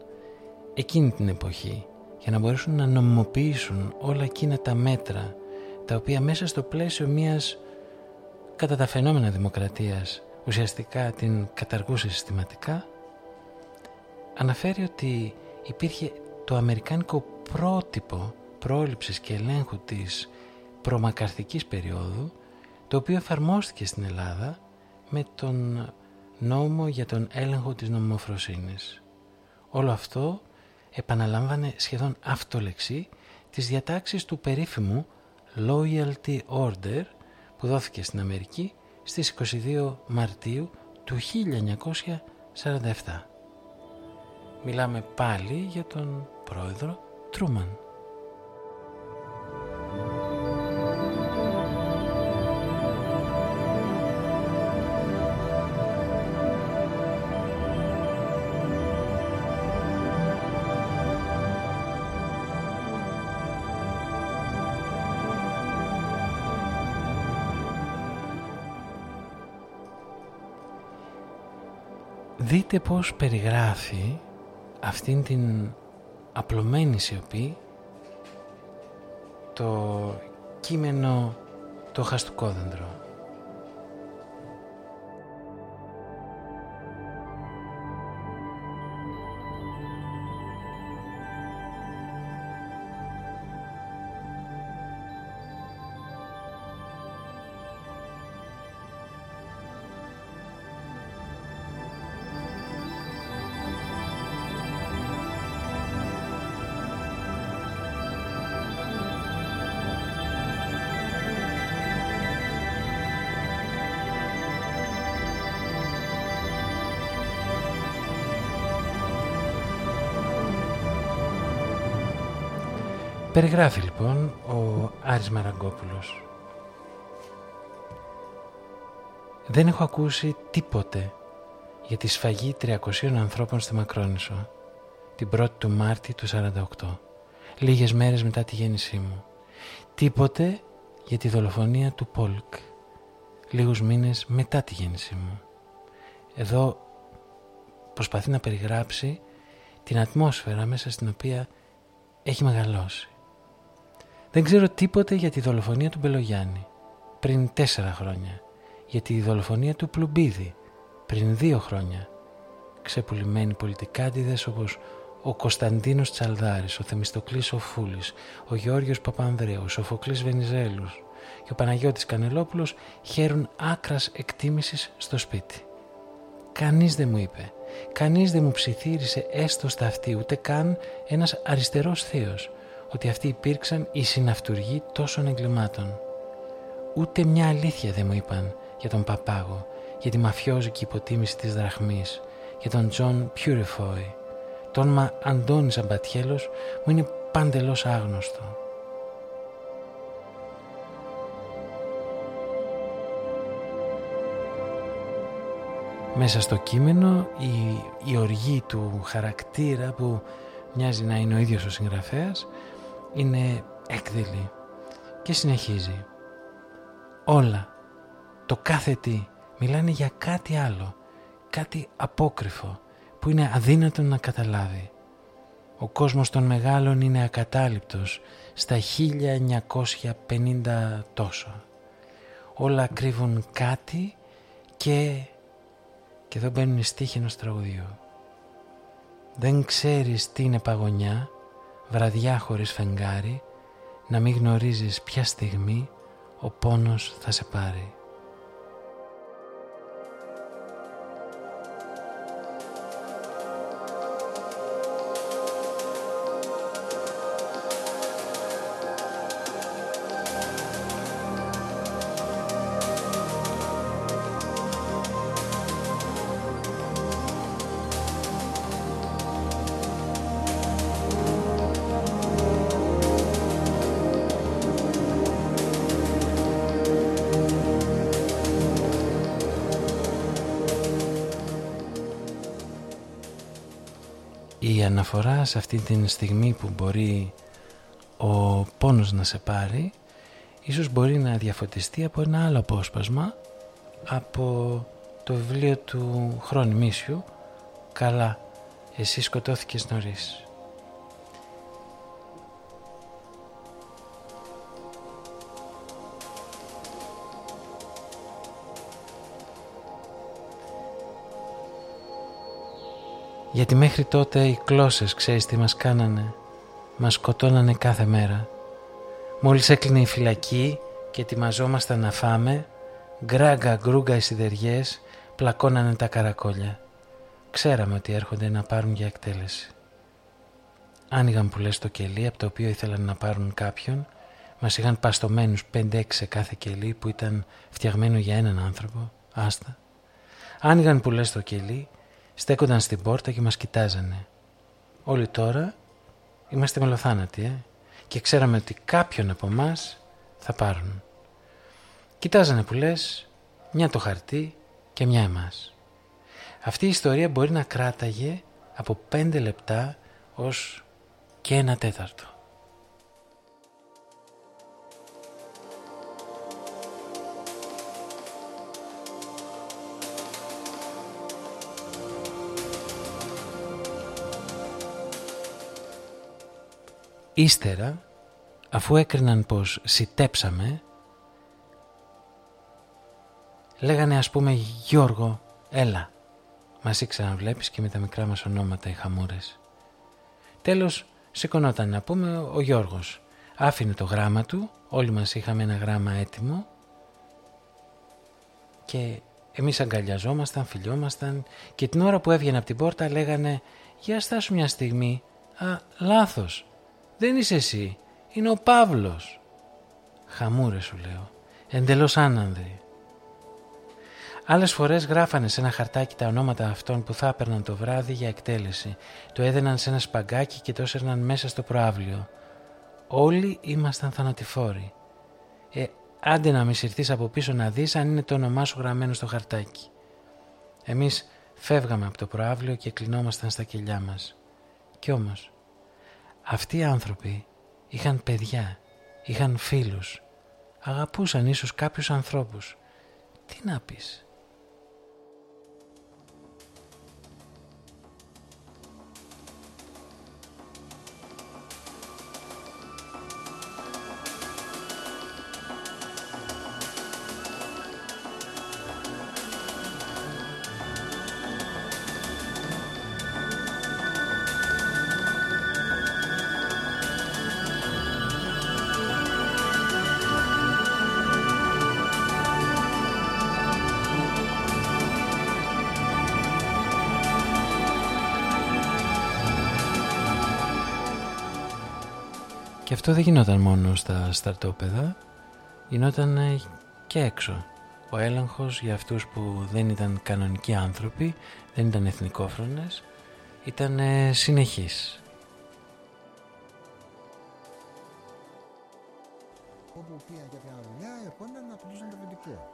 εκείνη την εποχή για να μπορέσουν να νομιμοποιήσουν όλα εκείνα τα μέτρα τα οποία μέσα στο πλαίσιο μιας κατά τα φαινόμενα δημοκρατίας ουσιαστικά την καταργούσε συστηματικά αναφέρει ότι υπήρχε το αμερικάνικο πρότυπο πρόληψης και ελέγχου της προμακαρθικής περίοδου το οποίο εφαρμόστηκε στην Ελλάδα με τον νόμο για τον έλεγχο της νομιμοφροσύνης. Όλο αυτό επαναλάμβανε σχεδόν αυτολεξή τις διατάξεις του περίφημου Loyalty Order που δόθηκε στην Αμερική στις 22 Μαρτίου του 1947. Μιλάμε πάλι για τον πρόεδρο Τρούμαν. Δείτε πώς περιγράφει αυτήν την απλωμένη σιωπή το κείμενο το χαστούκόδεντρο. Περιγράφει λοιπόν ο Άρης Μαραγκόπουλος. Δεν έχω ακούσει τίποτε για τη σφαγή 300 ανθρώπων στη Μακρόνησο την 1η του Μάρτη του 48, λίγες μέρες μετά τη γέννησή μου. Τίποτε για τη δολοφονία του Πόλκ, λίγους μήνες μετά τη γέννησή μου. Εδώ προσπαθεί να περιγράψει την ατμόσφαιρα μέσα στην οποία έχει μεγαλώσει. Δεν ξέρω τίποτε για τη δολοφονία του Μπελογιάννη πριν τέσσερα χρόνια. Για τη δολοφονία του Πλουμπίδη πριν δύο χρόνια. Ξεπουλημένοι πολιτικάντιδες όπως ο Κωνσταντίνος Τσαλδάρης, ο Θεμιστοκλής ο Φούλης, ο Γεώργιος Παπανδρέος, ο Φοκλής Βενιζέλους και ο Παναγιώτης Κανελόπουλος χαίρουν άκρας εκτίμησης στο σπίτι. Κανείς δεν μου είπε, κανείς δεν μου ψιθύρισε έστω στ' αυτί, ούτε καν ένας αριστερός θείος ότι αυτοί υπήρξαν οι συναυτουργοί τόσων εγκλημάτων. Ούτε μια αλήθεια δεν μου είπαν για τον Παπάγο, για τη μαφιόζικη υποτίμηση της δραχμής, για τον Τζον Πιουριφόι. Το όνομα Αντώνης Αμπατιέλος μου είναι παντελώς άγνωστο. μέσα στο κείμενο η, η οργή του χαρακτήρα που μοιάζει να είναι ο ίδιος ο συγγραφέας είναι έκδηλη και συνεχίζει. Όλα το κάθε τι μιλάνε για κάτι άλλο κάτι απόκριφο που είναι αδύνατο να καταλάβει. Ο κόσμος των μεγάλων είναι ακατάληπτος στα 1950 τόσο. Όλα κρύβουν κάτι και και εδώ μπαίνουν οι στίχοι ενός τραγουδιού. Δεν ξέρεις τι είναι παγωνιά, βραδιά χωρίς φεγγάρι, να μην γνωρίζεις ποια στιγμή ο πόνος θα σε πάρει. Αναφορά σε αυτή την στιγμή που μπορεί ο πόνος να σε πάρει ίσως μπορεί να διαφωτιστεί από ένα άλλο απόσπασμα από το βιβλίο του Μίσιου «Καλά, εσύ σκοτώθηκες νωρίς». Γιατί μέχρι τότε οι κλώσες ξέρεις τι μας κάνανε; Μας σκοτώνανε κάθε μέρα. Μόλις έκλεινε η φυλακή και ετοιμαζόμασταν να φάμε, γκράγκα γκρούγκα οι σιδεριές πλακώνανε τα καρακόλια. Ξέραμε ότι έρχονται να πάρουν για εκτέλεση. Άνοιγαν που λες το κελί από το οποίο ήθελαν να πάρουν κάποιον. Μας είχαν παστομένους 5-6 σε κάθε κελί που ήταν φτιαγμένο για έναν άνθρωπο. Άστα. Άνοιγαν που λες το κελί στέκονταν στην πόρτα και μας κοιτάζανε. Όλοι τώρα είμαστε μελοθάνατοι, ε; και ξέραμε ότι κάποιον από εμάς θα πάρουν. Κοιτάζανε που λες, μια το χαρτί και μια εμάς. Αυτή η ιστορία μπορεί να κράταγε από πέντε λεπτά ως και ένα τέταρτο. Ύστερα, αφού έκριναν πως σιτέψαμε, λέγανε ας πούμε «Γιώργο, έλα». Μας ήξεραν βλέπεις και με τα μικρά μας ονόματα οι χαμούρες. Τέλος, σηκωνόταν να πούμε ο Γιώργος. Άφηνε το γράμμα του, όλοι μας είχαμε ένα γράμμα έτοιμο και εμείς αγκαλιαζόμασταν, φιλιόμασταν και την ώρα που έβγαινε από την πόρτα λέγανε «Για στάσου μια στιγμή, α, λάθος, δεν είσαι εσύ. Είναι ο Παύλος. Χαμούρε σου λέω. Εντελώς άνανδροι. Άλλες φορές γράφανε σε ένα χαρτάκι τα ονόματα αυτών που θα έπαιρναν το βράδυ για εκτέλεση. Το έδαιναν σε ένα σπαγκάκι και το έσαιρναν μέσα στο προάβλιο. Όλοι ήμασταν θανατηφόροι. Ε, άντε να μη συρθείς από πίσω να δεις αν είναι το όνομά σου γραμμένο στο χαρτάκι. Εμείς φεύγαμε από το προάβλιο και κλεινόμασταν στα κελιά μας. Κι όμως, αυτοί οι άνθρωποι είχαν παιδιά, είχαν φίλους, αγαπούσαν ίσως κάποιους ανθρώπους. Τι να πεις; Αυτό δεν γινόταν μόνο στα στρατόπεδα, γινόταν και έξω. Ο έλεγχος για αυτούς που δεν ήταν κανονικοί άνθρωποι, δεν ήταν εθνικόφρονες, ήταν συνεχής. Όπου πήγαν για την δουλειά, ερχόνταν να πουλήσουν το βιντικό.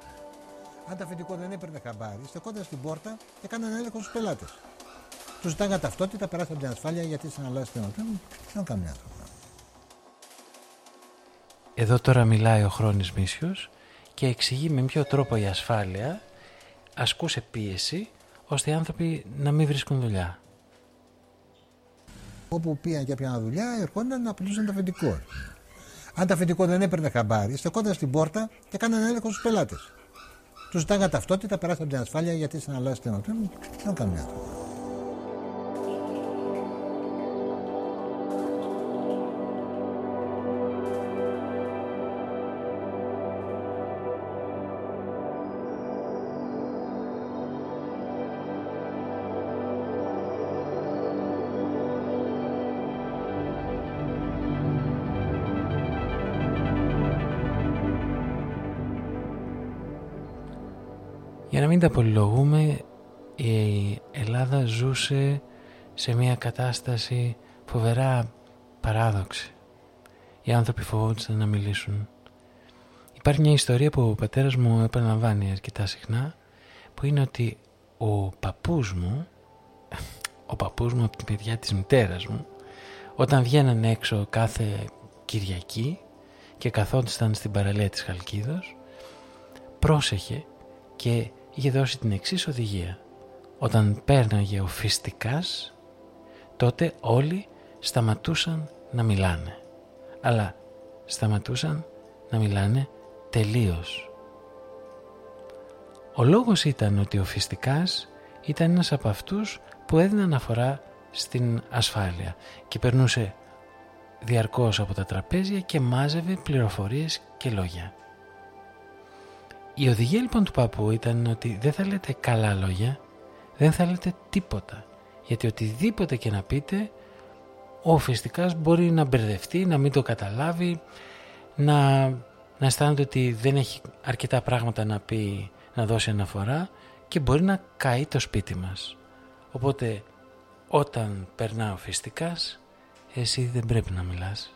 Αν το αφεντικό δεν έπαιρνε χαμπάρι, στεκόταν στην πόρτα και έκαναν έλεγχο στους πελάτες. Τους ζητάγαν ταυτότητα, περάσαν την ασφάλεια γιατί σαν αλλάζει την οτρέμ, δεν καμιά άνθρωπο. Εδώ τώρα μιλάει ο Χρόνης Μίσιος και εξηγεί με ποιο τρόπο η ασφάλεια ασκούσε πίεση ώστε οι άνθρωποι να μην βρίσκουν δουλειά. Όπου πήγαν και έπιαναν δουλειά, ερχόνταν να απειλούσαν το αφεντικό. Αν το αφεντικό δεν έπαιρνε χαμπάρι, στεκόταν στην πόρτα και έκαναν έλεγχο στους πελάτες. Τους ζητάγαν ταυτότητα, περάσαν την ασφάλεια γιατί σαν αλλάζει την οτρέμ, δεν καμιά άνθρωπο. Μην τα πολυλογούμε, η Ελλάδα ζούσε σε μια κατάσταση φοβερά παράδοξη. Οι άνθρωποι φοβόντουσαν να μιλήσουν. Υπάρχει μια ιστορία που ο πατέρας μου επαναλαμβάνει αρκετά συχνά, που είναι ότι ο παππούς μου, ο παππούς μου από την παιδιά της μητέρας μου, όταν βγαίναν έξω κάθε Κυριακή και καθόντουσαν στην παραλία της Χαλκίδος, πρόσεχε και είχε δώσει την εξής οδηγία. Όταν πέρναγε ο φυστικάς, τότε όλοι σταματούσαν να μιλάνε. Αλλά σταματούσαν να μιλάνε τελείως. Ο λόγος ήταν ότι ο φυστικάς ήταν ένας από αυτούς που έδινε αναφορά στην ασφάλεια και περνούσε διαρκώς από τα τραπέζια και μάζευε πληροφορίες και λόγια. Η οδηγία λοιπόν του παππού ήταν ότι δεν θα λέτε καλά λόγια, δεν θα λέτε τίποτα. Γιατί οτιδήποτε και να πείτε, ο φυστικάς μπορεί να μπερδευτεί, να μην το καταλάβει, να, να αισθάνεται ότι δεν έχει αρκετά πράγματα να πει, να δώσει αναφορά και μπορεί να καεί το σπίτι μας. Οπότε όταν περνά ο φυστικάς, εσύ δεν πρέπει να μιλάς.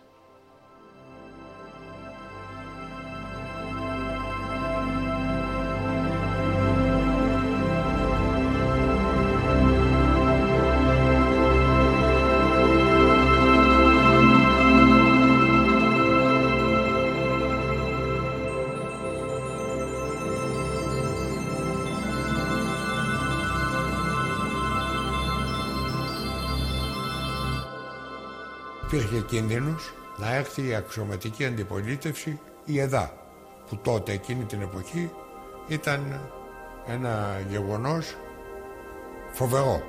Υπήρχε κίνδυνος να έρθει η αξιωματική αντιπολίτευση η ΕΔΑ που τότε εκείνη την εποχή ήταν ένα γεγονός φοβερό.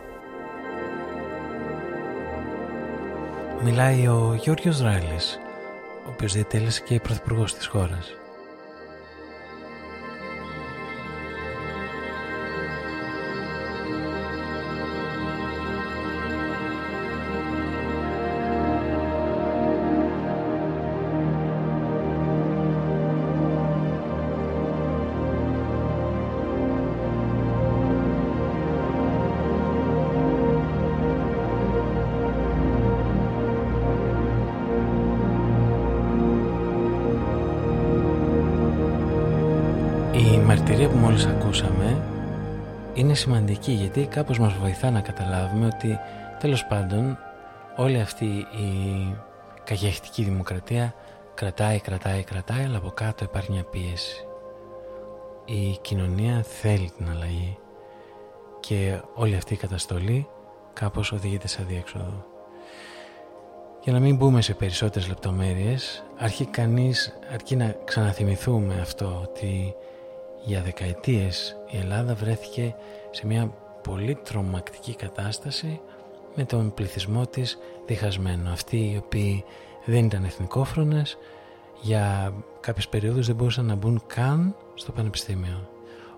Μιλάει ο Γιώργος Ράλης, ο οποίος διατέλεσε και πρωθυπουργός της χώρας. Σημαντική γιατί κάπως μας βοηθά να καταλάβουμε ότι τέλος πάντων όλη αυτή η καγιαχτική δημοκρατία κρατάει, κρατάει, κρατάει αλλά από κάτω υπάρχει μια πίεση. Η κοινωνία θέλει την αλλαγή και όλη αυτή η καταστολή κάπως οδηγείται σε αδιέξοδο. Για να μην μπούμε σε περισσότερες λεπτομέρειες, αρχεί κανείς, αρκεί να ξαναθυμηθούμε αυτό ότι για δεκαετίες η Ελλάδα βρέθηκε σε μια πολύ τρομακτική κατάσταση με τον πληθυσμό της διχασμένο. Αυτοί οι οποίοι δεν ήταν εθνικόφρονες για κάποιες περιόδους δεν μπορούσαν να μπουν καν στο πανεπιστήμιο.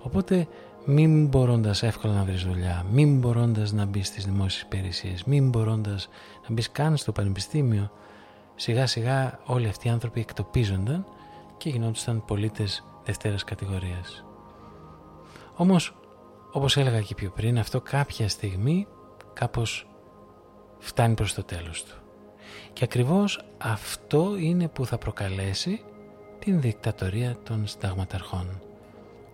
Οπότε μην μπορώντας εύκολα να βρεις δουλειά, μην μπορώντας να μπεις στις δημόσιες υπηρεσίες, μην μπορώντας να μπεις καν στο πανεπιστήμιο, σιγά σιγά όλοι αυτοί οι άνθρωποι εκτοπίζονταν και γινόντουσαν πολίτες δευτέρας κατηγορίας. Όμως, όπως έλεγα και πιο πριν, αυτό κάποια στιγμή κάπως φτάνει προς το τέλος του. Και ακριβώς αυτό είναι που θα προκαλέσει την δικτατορία των συνταγματαρχών.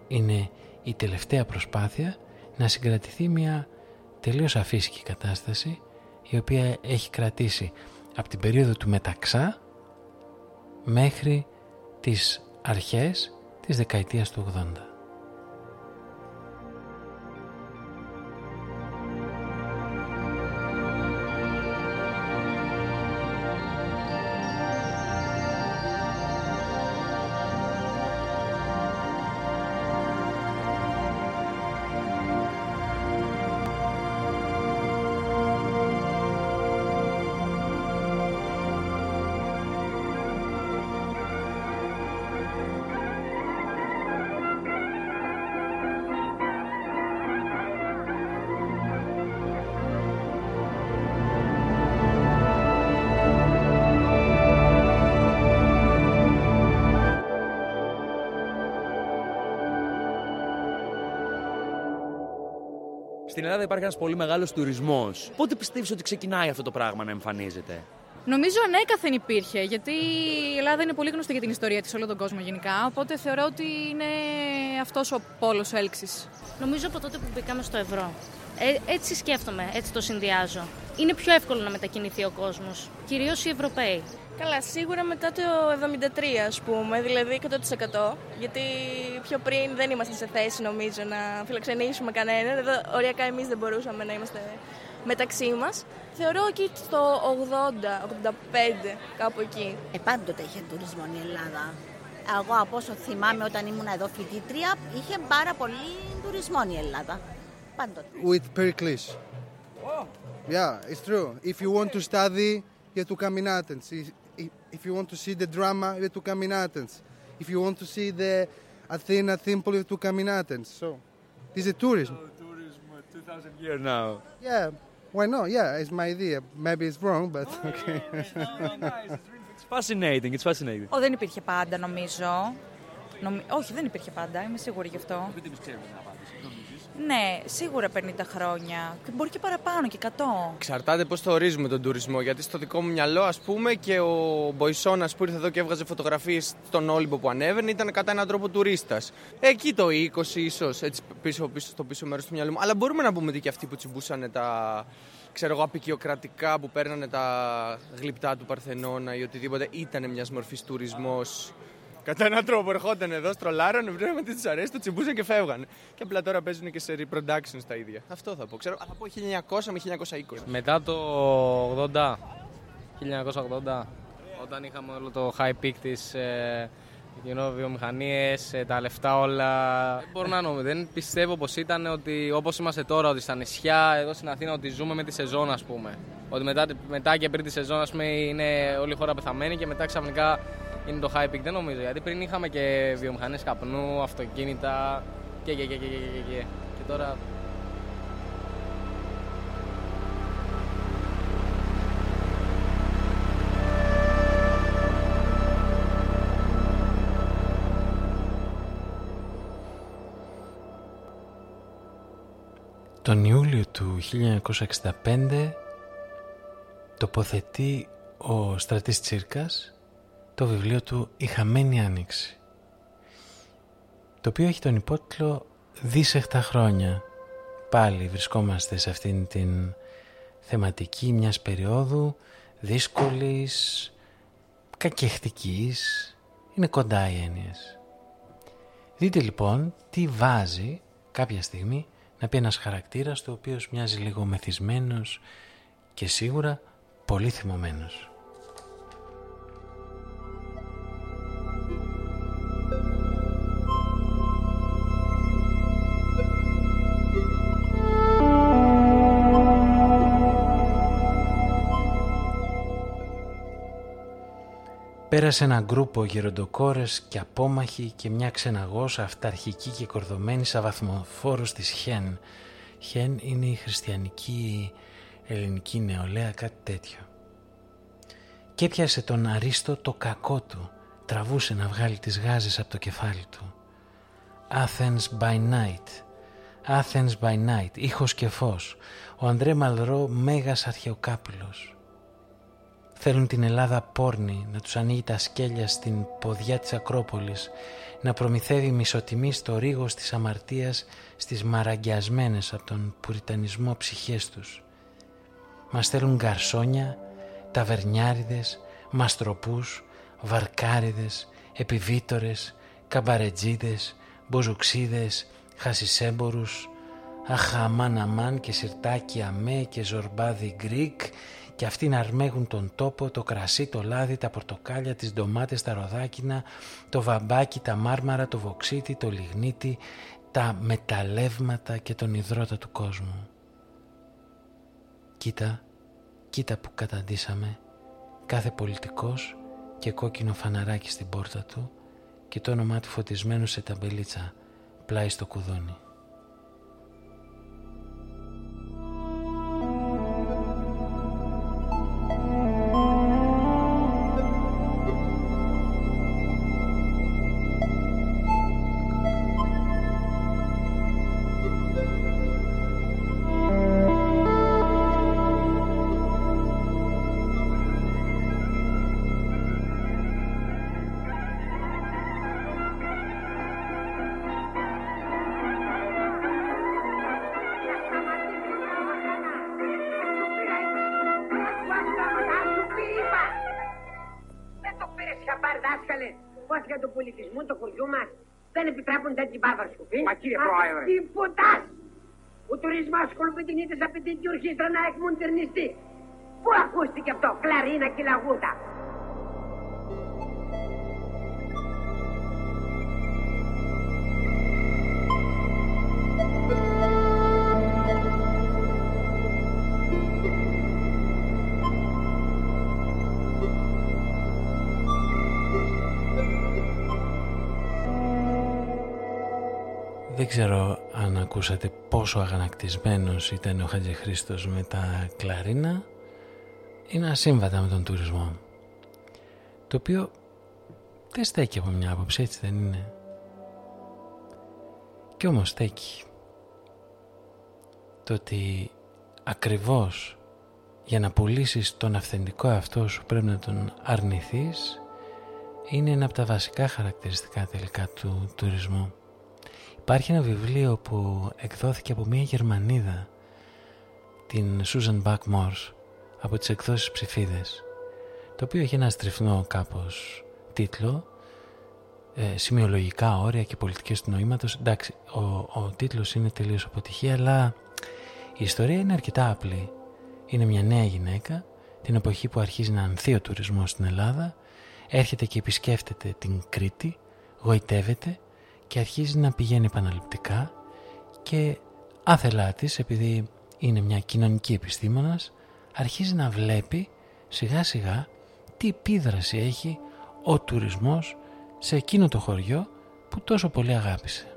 Είναι η τελευταία προσπάθεια να συγκρατηθεί μια τελείως αφύσικη κατάσταση η οποία έχει κρατήσει από την περίοδο του Μεταξά μέχρι τις αρχές της δεκαετίας του 80. Στην Ελλάδα υπάρχει ένας πολύ μεγάλος τουρισμός. Πότε πιστεύεις ότι ξεκινάει αυτό το πράγμα να εμφανίζεται; Νομίζω ανέκαθεν υπήρχε, γιατί η Ελλάδα είναι πολύ γνωστή για την ιστορία της σε όλο τον κόσμο γενικά, οπότε θεωρώ ότι είναι αυτός ο πόλος έλξης. Νομίζω από τότε που μπήκαμε στο ευρώ. Ε, έτσι σκέφτομαι, έτσι το συνδυάζω. Είναι πιο εύκολο να μετακινηθεί ο κόσμος, κυρίως οι Ευρωπαίοι. Καλά, σίγουρα μετά το 73 ας πούμε, δηλαδή 100% γιατί πιο πριν δεν ήμασταν σε θέση νομίζω να φιλοξενήσουμε κανέναν, εδώ οριακά εμείς δεν μπορούσαμε να είμαστε μεταξύ μας. Θεωρώ εκεί στο 80, 85 κάπου εκεί. Ε, πάντοτε είχε τουρισμό η Ελλάδα. Εγώ από όσο θυμάμαι όταν ήμουν εδώ φοιτήτρια, είχε πάρα πολύ τουρισμό η Ελλάδα. Πάντοτε. with Pericles. Yeah, it's true. If you want to study, you have to come in Athens. If- If you want to see the drama, you have to come in Athens. If you want to see the Athena temple, you have to come in Athens. So, this is tourism. tourism 2000 years now. Yeah, why not? Yeah, it's my idea. Maybe it's wrong, but okay. It's fascinating, it's fascinating. Ω, δεν υπήρχε πάντα νομίζω. Νομι- Όχι, δεν υπήρχε πάντα, είμαι σίγουρη γι' αυτό. Ναι, σίγουρα 50 χρόνια. Και μπορεί και παραπάνω και 100. Εξαρτάται πώς το ορίζουμε τον τουρισμό. Γιατί στο δικό μου μυαλό, ας πούμε, και ο Μποϊσόνας που ήρθε εδώ και έβγαζε φωτογραφίες στον Όλυμπο που ανέβαινε ήταν κατά έναν τρόπο τουρίστας. Εκεί το 20 ίσως, έτσι πίσω, πίσω στο πίσω μέρος του μυαλού μου. Αλλά μπορούμε να πούμε ότι και αυτοί που τσιμπούσαν τα ξέρω εγώ, απεικιοκρατικά που παίρνανε τα γλυπτά του Παρθενώνα ή οτιδήποτε ήταν μιας μορφής τουρισμός. Κατά έναν τρόπο ερχόταν εδώ, στρολάρανε, βρήκαμε τι τους αρέσει, το τσιμπούσαν και φεύγανε. Και απλά τώρα παίζουν και σε reproductions τα ίδια. Αυτό θα πω. Ξέρω, θα πω 1900 με 1920. Μετά το 80, 1980, όταν είχαμε όλο το high peak της ε, you know, βιομηχανίες, ε, τα λεφτά όλα. Δεν μπορώ να νομίζω, δεν πιστεύω πως ήταν ότι όπως είμαστε τώρα, ότι στα νησιά, εδώ στην Αθήνα, ότι ζούμε με τη σεζόν ας πούμε. Ότι μετά, μετά και πριν τη σεζόν ας πούμε είναι όλη η χώρα πεθαμένη και μετά ξαφνικά είναι το high peak. Δεν νομίζω, γιατί πριν είχαμε και βιομηχανίες καπνού, αυτοκίνητα και και και και και, και, και. και τώρα Τον Ιούλιο του 1965 τοποθετεί ο Στρατής Τσίρκας το βιβλίο του «Η χαμένη άνοιξη» το οποίο έχει τον υπότιτλο «Δίσεχτα χρόνια». Πάλι βρισκόμαστε σε αυτήν την θεματική μιας περίοδου δύσκολης, κακεχτικής, είναι κοντά οι έννοιες. Δείτε λοιπόν τι βάζει κάποια στιγμή να πει ένας χαρακτήρας το οποίος μοιάζει λίγο μεθυσμένος και σίγουρα πολύ θυμωμένος. Πέρασε ένα γκρούπο γεροντοκόρες και απόμαχοι και μια ξεναγός αυταρχική και κορδωμένη σαν βαθμοφόρος της Χεν. Χεν είναι η χριστιανική ελληνική νεολαία, κάτι τέτοιο. Και έπιασε τον Αρίστο το κακό του, τραβούσε να βγάλει τις γάζες από το κεφάλι του. Athens by night, Athens by night, ήχος και φως, ο Ανδρέ Μαλρό μέγας αρχαιοκάπηλος. Θέλουν την Ελλάδα πόρνη, να τους ανοίγει τα σκέλια στην ποδιά της Ακρόπολης, να προμηθεύει μισοτιμής το ρίγος της αμαρτίας στις μαραγκιασμένες από τον πουριτανισμό ψυχές τους. Μας θέλουν γκαρσόνια, ταβερνιάριδες, μαστροπούς, βαρκάριδες, επιβήτορες, καμπαρετζήδες, μπουζουξήδες, χασισέμπορους, αχ αμάν αμάν και σιρτάκι αμέ και Zorba the Greek και αυτοί να αρμέγουν τον τόπο, το κρασί, το λάδι, τα πορτοκάλια, τις ντομάτες, τα ροδάκινα, το βαμπάκι, τα μάρμαρα, το βοξίτι, το λιγνίτι, τα μεταλλεύματα και τον υδρότα του κόσμου. Κοίτα, κοίτα που καταντήσαμε, κάθε πολιτικός και κόκκινο φαναράκι στην πόρτα του και το όνομά του φωτισμένο σε ταμπελίτσα πλάι στο κουδούνι. Την ορχήστρα να εκμοντερνιστεί. Πού ακούστηκε αυτό, κλαρίνα και λαγούτα; Δεν ξέρω αν ακούσατε πόσο αγανακτισμένος ήταν ο Χατζηχρήστος με τα κλαρίνα. Είναι ασύμβατα με τον τουρισμό. Το οποίο δεν στέκει από μια άποψη έτσι δεν είναι. Κι όμως στέκει. Το ότι ακριβώς για να πουλήσεις τον αυθεντικό αυτό σου πρέπει να τον αρνηθείς είναι ένα από τα βασικά χαρακτηριστικά τελικά του τουρισμού Υπάρχει ένα βιβλίο που εκδόθηκε από μια Γερμανίδα, την Susan Buckmore, από τις εκδόσεις ψηφίδες, το οποίο έχει ένα στριφνό κάπως τίτλο, ε, σημειολογικά όρια και πολιτικές του νοήματος. Εντάξει, ο, ο τίτλος είναι τελείως αποτυχία, αλλά η ιστορία είναι αρκετά απλή. Είναι μια νέα γυναίκα, την εποχή που αρχίζει να ανθεί ο τουρισμός στην Ελλάδα, έρχεται και επισκέφτεται την Κρήτη, γοητεύεται και αρχίζει να πηγαίνει επαναληπτικά και άθελά της επειδή είναι μια κοινωνική επιστήμονας αρχίζει να βλέπει σιγά σιγά τι επίδραση έχει ο τουρισμός σε εκείνο το χωριό που τόσο πολύ αγάπησε.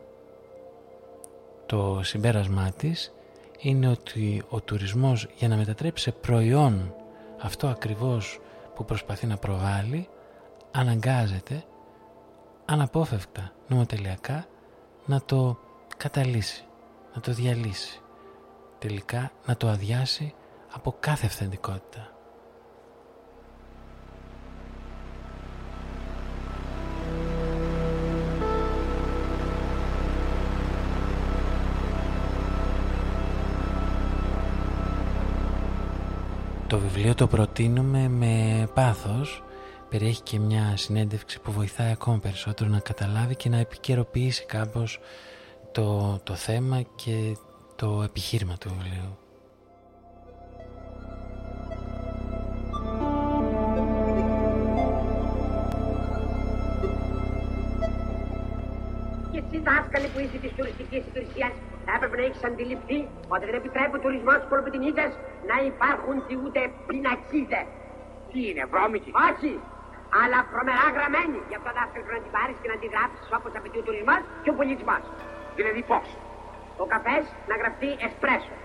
Το συμπέρασμά της είναι ότι ο τουρισμός για να μετατρέψει σε προϊόν αυτό ακριβώς που προσπαθεί να προβάλλει αναγκάζεται αναπόφευκτα νομοτελειακά να το καταλύσει, να το διαλύσει. Τελικά να το αδειάσει από κάθε αυθεντικότητα. Το βιβλίο το προτείνουμε με πάθος περιέχει και μια συνέντευξη που βοηθάει ακόμα περισσότερο να καταλάβει και να επικαιροποιήσει κάπως το, το θέμα και το επιχείρημα του βιβλίου. Και εσύ δάσκαλε που είσαι της τουριστικής υπηρεσίας θα έπρεπε να έχεις αντιληφθεί ότι δεν επιτρέπει ο τουρισμός της Κολοπετινίτες να υπάρχουν και ούτε πινακίδες. Τι είναι, βρώμικη. Όχι, αλλά τρομερά γραμμένη. Γι' αυτό δάσκαλε πρέπει να την πάρεις και να την γράψεις όπως απαιτεί ο τουρισμός και ο πολιτισμό. Δηλαδή πώς; Ο καφές να γραφτεί εσπρέσο.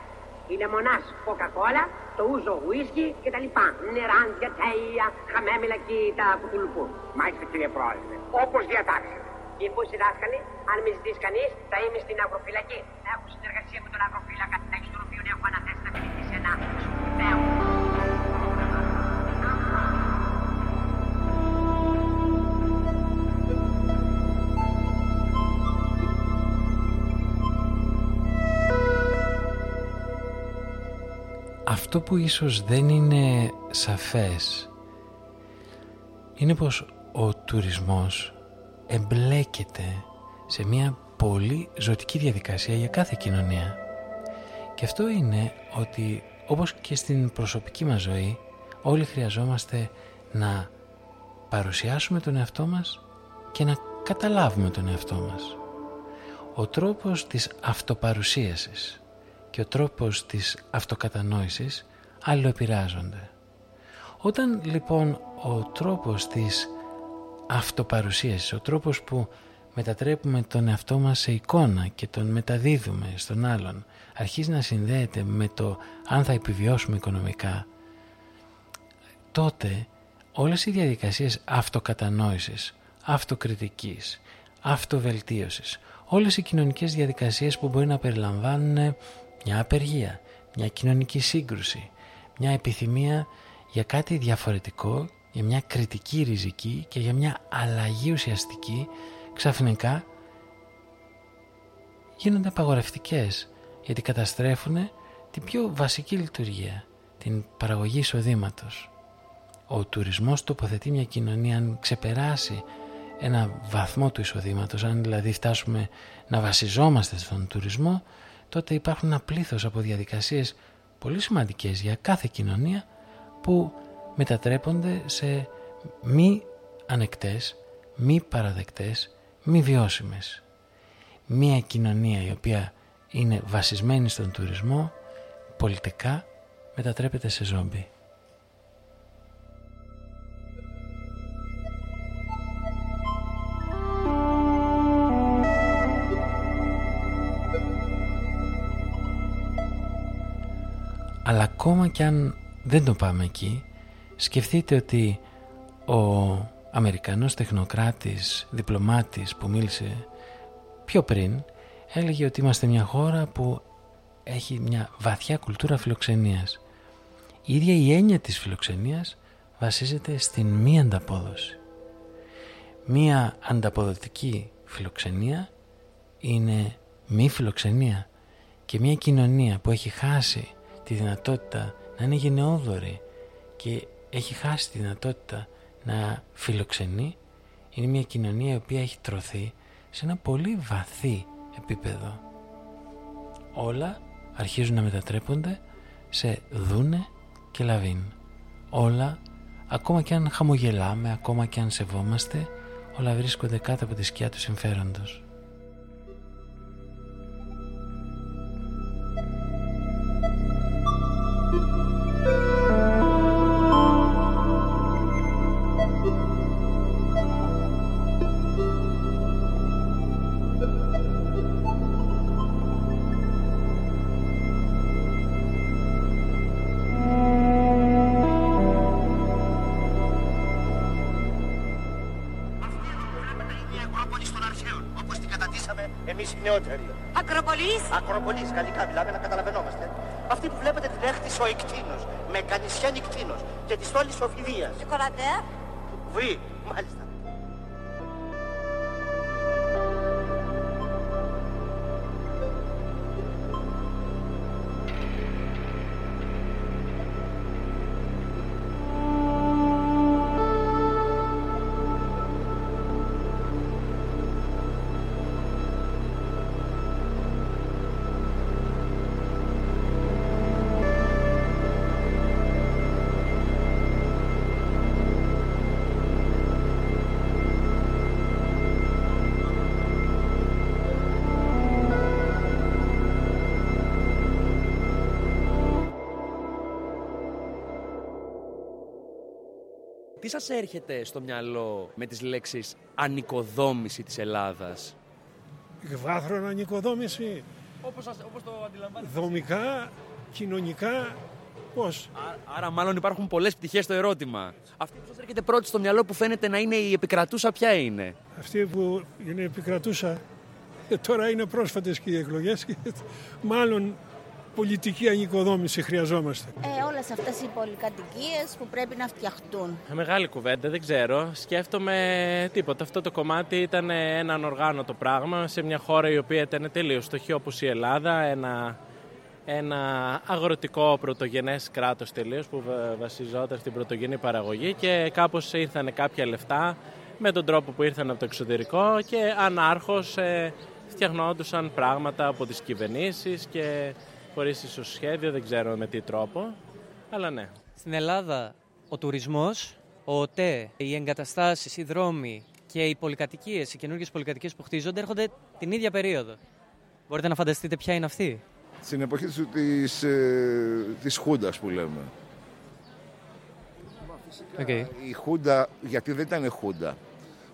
Η λεμονά κοκακόλα, το ούζο ουίσκι κτλ. Νεράντια, τέια, χαμέμιλα και τα κουτουλουπού. Μάλιστα κύριε Πρόεδρε. Όπως διατάξει. Και πού δάσκαλοι, αν με ζητήσει κανείς, θα είμαι στην αγροφυλακή. Έχω συνεργασία με τον αγροφύλακα, αυτό που ίσως δεν είναι σαφές είναι πως ο τουρισμός εμπλέκεται σε μια πολύ ζωτική διαδικασία για κάθε κοινωνία. Και αυτό είναι ότι όπως και στην προσωπική μας ζωή όλοι χρειαζόμαστε να παρουσιάσουμε τον εαυτό μας και να καταλάβουμε τον εαυτό μας. Ο τρόπος της αυτοπαρουσίασης και ο τρόπος της αυτοκατανόησης αλληλοεπηρεάζονται. Όταν λοιπόν ο τρόπος της αυτοπαρουσίασης, ο τρόπος που μετατρέπουμε τον εαυτό μας σε εικόνα και τον μεταδίδουμε στον άλλον, αρχίζει να συνδέεται με το αν θα επιβιώσουμε οικονομικά, τότε όλες οι διαδικασίες αυτοκατανόησης, αυτοκριτικής, αυτοβελτίωσης, όλες οι κοινωνικές διαδικασίες που μπορεί να περιλαμβάνουν μια απεργία, μια κοινωνική σύγκρουση, μια επιθυμία για κάτι διαφορετικό, για μια κριτική ριζική και για μια αλλαγή ουσιαστική, ξαφνικά γίνονται απαγορευτικές γιατί καταστρέφουν την πιο βασική λειτουργία, την παραγωγή εισοδήματος. Ο τουρισμός τοποθετεί μια κοινωνία αν ξεπεράσει ένα βαθμό του εισοδήματος, αν δηλαδή φτάσουμε να βασιζόμαστε στον τουρισμό, τότε υπάρχουν ένα πλήθος από διαδικασίες πολύ σημαντικές για κάθε κοινωνία που μετατρέπονται σε μη ανεκτές, μη παραδεκτές, μη βιώσιμες. Μία κοινωνία η οποία είναι βασισμένη στον τουρισμό πολιτικά μετατρέπεται σε ζόμπι. Ακόμα κι αν δεν το πάμε εκεί, σκεφτείτε ότι ο Αμερικανός τεχνοκράτης, διπλωμάτης που μίλησε πιο πριν, έλεγε ότι είμαστε μια χώρα που έχει μια βαθιά κουλτούρα φιλοξενίας. Η ίδια η έννοια της φιλοξενίας βασίζεται στην μη ανταπόδοση. Μία ανταποδοτική φιλοξενία είναι μη φιλοξενία και μια κοινωνία που έχει χάσει τη δυνατότητα να είναι γενναιόδορη και έχει χάσει τη δυνατότητα να φιλοξενεί είναι μια κοινωνία η οποία έχει τρωθεί σε ένα πολύ βαθύ επίπεδο. Όλα αρχίζουν να μετατρέπονται σε δούνε και λαβίν. Όλα, ακόμα και αν χαμογελάμε, ακόμα και αν σεβόμαστε, όλα βρίσκονται κάτω από τη σκιά του συμφέροντος. Τι σας έρχεται στο μυαλό με τις λέξεις ανοικοδόμηση της Ελλάδας. Βάθρον ανοικοδόμηση. Όπως, όπως το αντιλαμβάνεστε. Δομικά, κοινωνικά, πώς; Άρα, άρα μάλλον υπάρχουν πολλές πτυχές στο ερώτημα. Αυτή που σας έρχεται πρώτη στο μυαλό που φαίνεται να είναι η επικρατούσα ποια είναι; Αυτή που είναι επικρατούσα ε, τώρα είναι πρόσφατες και οι εκλογές και μάλλον πολιτική ανοικοδόμηση χρειαζόμαστε. Ε, όλες αυτές οι πολυκατοικίες που πρέπει να φτιαχτούν. Ε, μεγάλη κουβέντα, δεν ξέρω. Σκέφτομαι τίποτα. Αυτό το κομμάτι ήταν ένα ανοργάνωτο πράγμα σε μια χώρα η οποία ήταν τελείως στοχή όπως η Ελλάδα. Ένα ένα αγροτικό πρωτογενές κράτος τελείως που βασιζόταν στην πρωτογενή παραγωγή και κάπως ήρθαν κάποια λεφτά με τον τρόπο που ήρθαν από το εξωτερικό και ανάρχως ε, φτιαχνόντουσαν πράγματα από τις κυβερνήσεις και χωρίς ισοσχέδιο, δεν ξέρω με τι τρόπο, αλλά ναι. Στην Ελλάδα ο τουρισμός, ο ΟΤΕ, οι εγκαταστάσεις, οι δρόμοι και οι πολυκατοικίες, οι καινούργιες πολυκατοικίες που χτίζονται έρχονται την ίδια περίοδο. Μπορείτε να φανταστείτε ποια είναι αυτή; Στην εποχή της, της, ε, της Χούντας που λέμε. Okay. Η Χούντα, γιατί δεν ήταν Χούντα,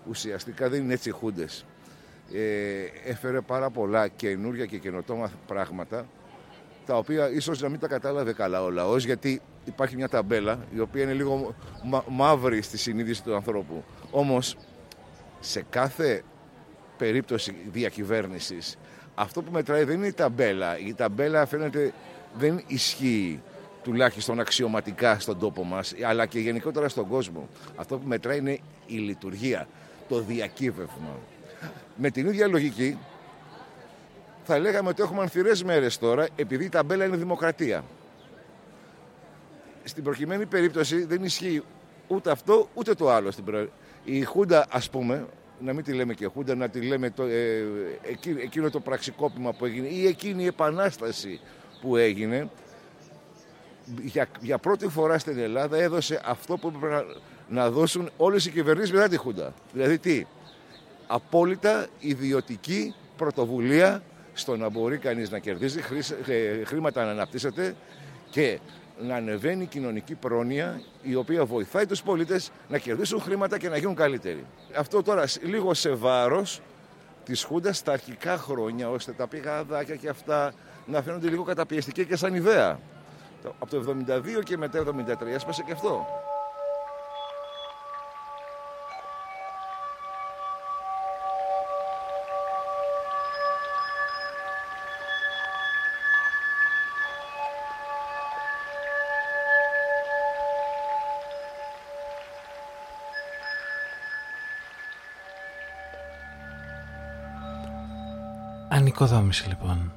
ουσιαστικά δεν είναι έτσι οι Χούντες. Ε, έφερε πάρα πολλά καινούργια και καινοτόμα πράγματα τα οποία ίσως να μην τα κατάλαβε καλά ο λαός γιατί υπάρχει μια ταμπέλα η οποία είναι λίγο μαύρη στη συνείδηση του ανθρώπου. Όμως σε κάθε περίπτωση διακυβέρνησης αυτό που μετράει δεν είναι η ταμπέλα. Η ταμπέλα φαίνεται δεν ισχύει τουλάχιστον αξιωματικά στον τόπο μας αλλά και γενικότερα στον κόσμο. Αυτό που μετράει είναι η λειτουργία, το διακύβευμα. Με την ίδια λογική θα λέγαμε ότι έχουμε ανθυρές μέρες τώρα επειδή η ταμπέλα είναι δημοκρατία. Στην προκειμένη περίπτωση δεν ισχύει ούτε αυτό ούτε το άλλο. Η Χούντα ας πούμε, να μην τη λέμε και Χούντα, να τη λέμε το, ε, εκείνο το πραξικόπημα που έγινε ή εκείνη η επανάσταση που έγινε για, για πρώτη φορά στην Ελλάδα έδωσε αυτό που έπρεπε να, να δώσουν όλες οι κυβερνήσεις μετά τη Χούντα. Δηλαδή τι, απόλυτα ιδιωτική πρωτοβουλία στο να μπορεί κανείς να κερδίζει ε, χρήματα να αναπτύσσεται και να ανεβαίνει η κοινωνική πρόνοια η οποία βοηθάει τους πολίτες να κερδίσουν χρήματα και να γίνουν καλύτεροι. Αυτό τώρα λίγο σε βάρος της Χούντας στα αρχικά χρόνια ώστε τα πηγαδάκια και αυτά να φαίνονται λίγο καταπιεστικά και σαν ιδέα. Από το 72 και μετά 73 έσπασε και αυτό. Ανοικοδόμηση λοιπόν.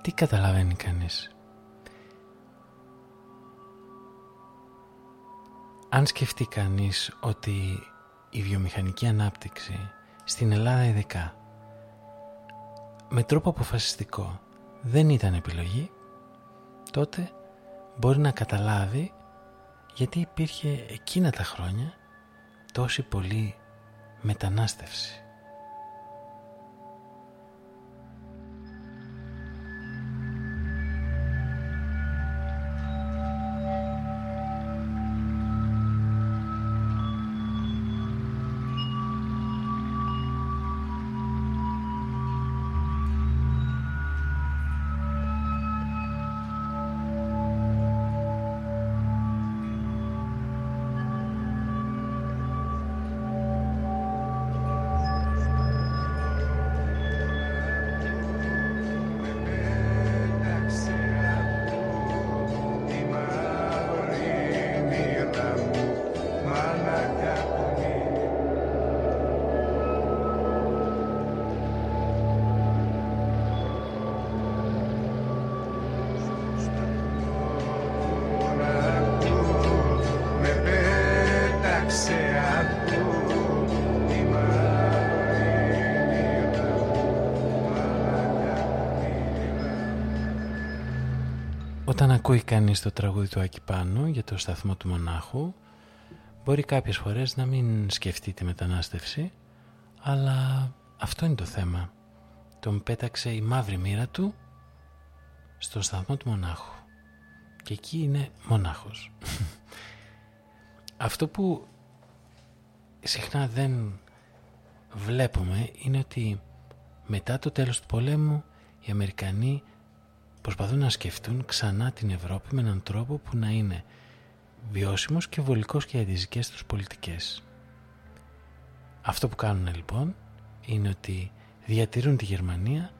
Τι καταλαβαίνει κανείς; Αν σκεφτεί κανείς ότι η βιομηχανική ανάπτυξη στην Ελλάδα ειδικά με τρόπο αποφασιστικό δεν ήταν επιλογή τότε μπορεί να καταλάβει γιατί υπήρχε εκείνα τα χρόνια τόση πολύ μετανάστευση. Ακούει κανείς το τραγούδι του Άκη Πάνου για το σταθμό του μονάχου μπορεί κάποιες φορές να μην σκεφτεί τη μετανάστευση αλλά αυτό είναι το θέμα. Τον πέταξε η μαύρη μοίρα του στο σταθμό του μονάχου. Και εκεί είναι μονάχος. [LAUGHS] Αυτό που συχνά δεν βλέπουμε είναι ότι μετά το τέλος του πολέμου οι Αμερικανοί προσπαθούν να σκεφτούν ξανά την Ευρώπη με έναν τρόπο που να είναι βιώσιμος και βολικός για τις δικές τους πολιτικές. Αυτό που κάνουν λοιπόν είναι ότι διατηρούν τη Γερμανία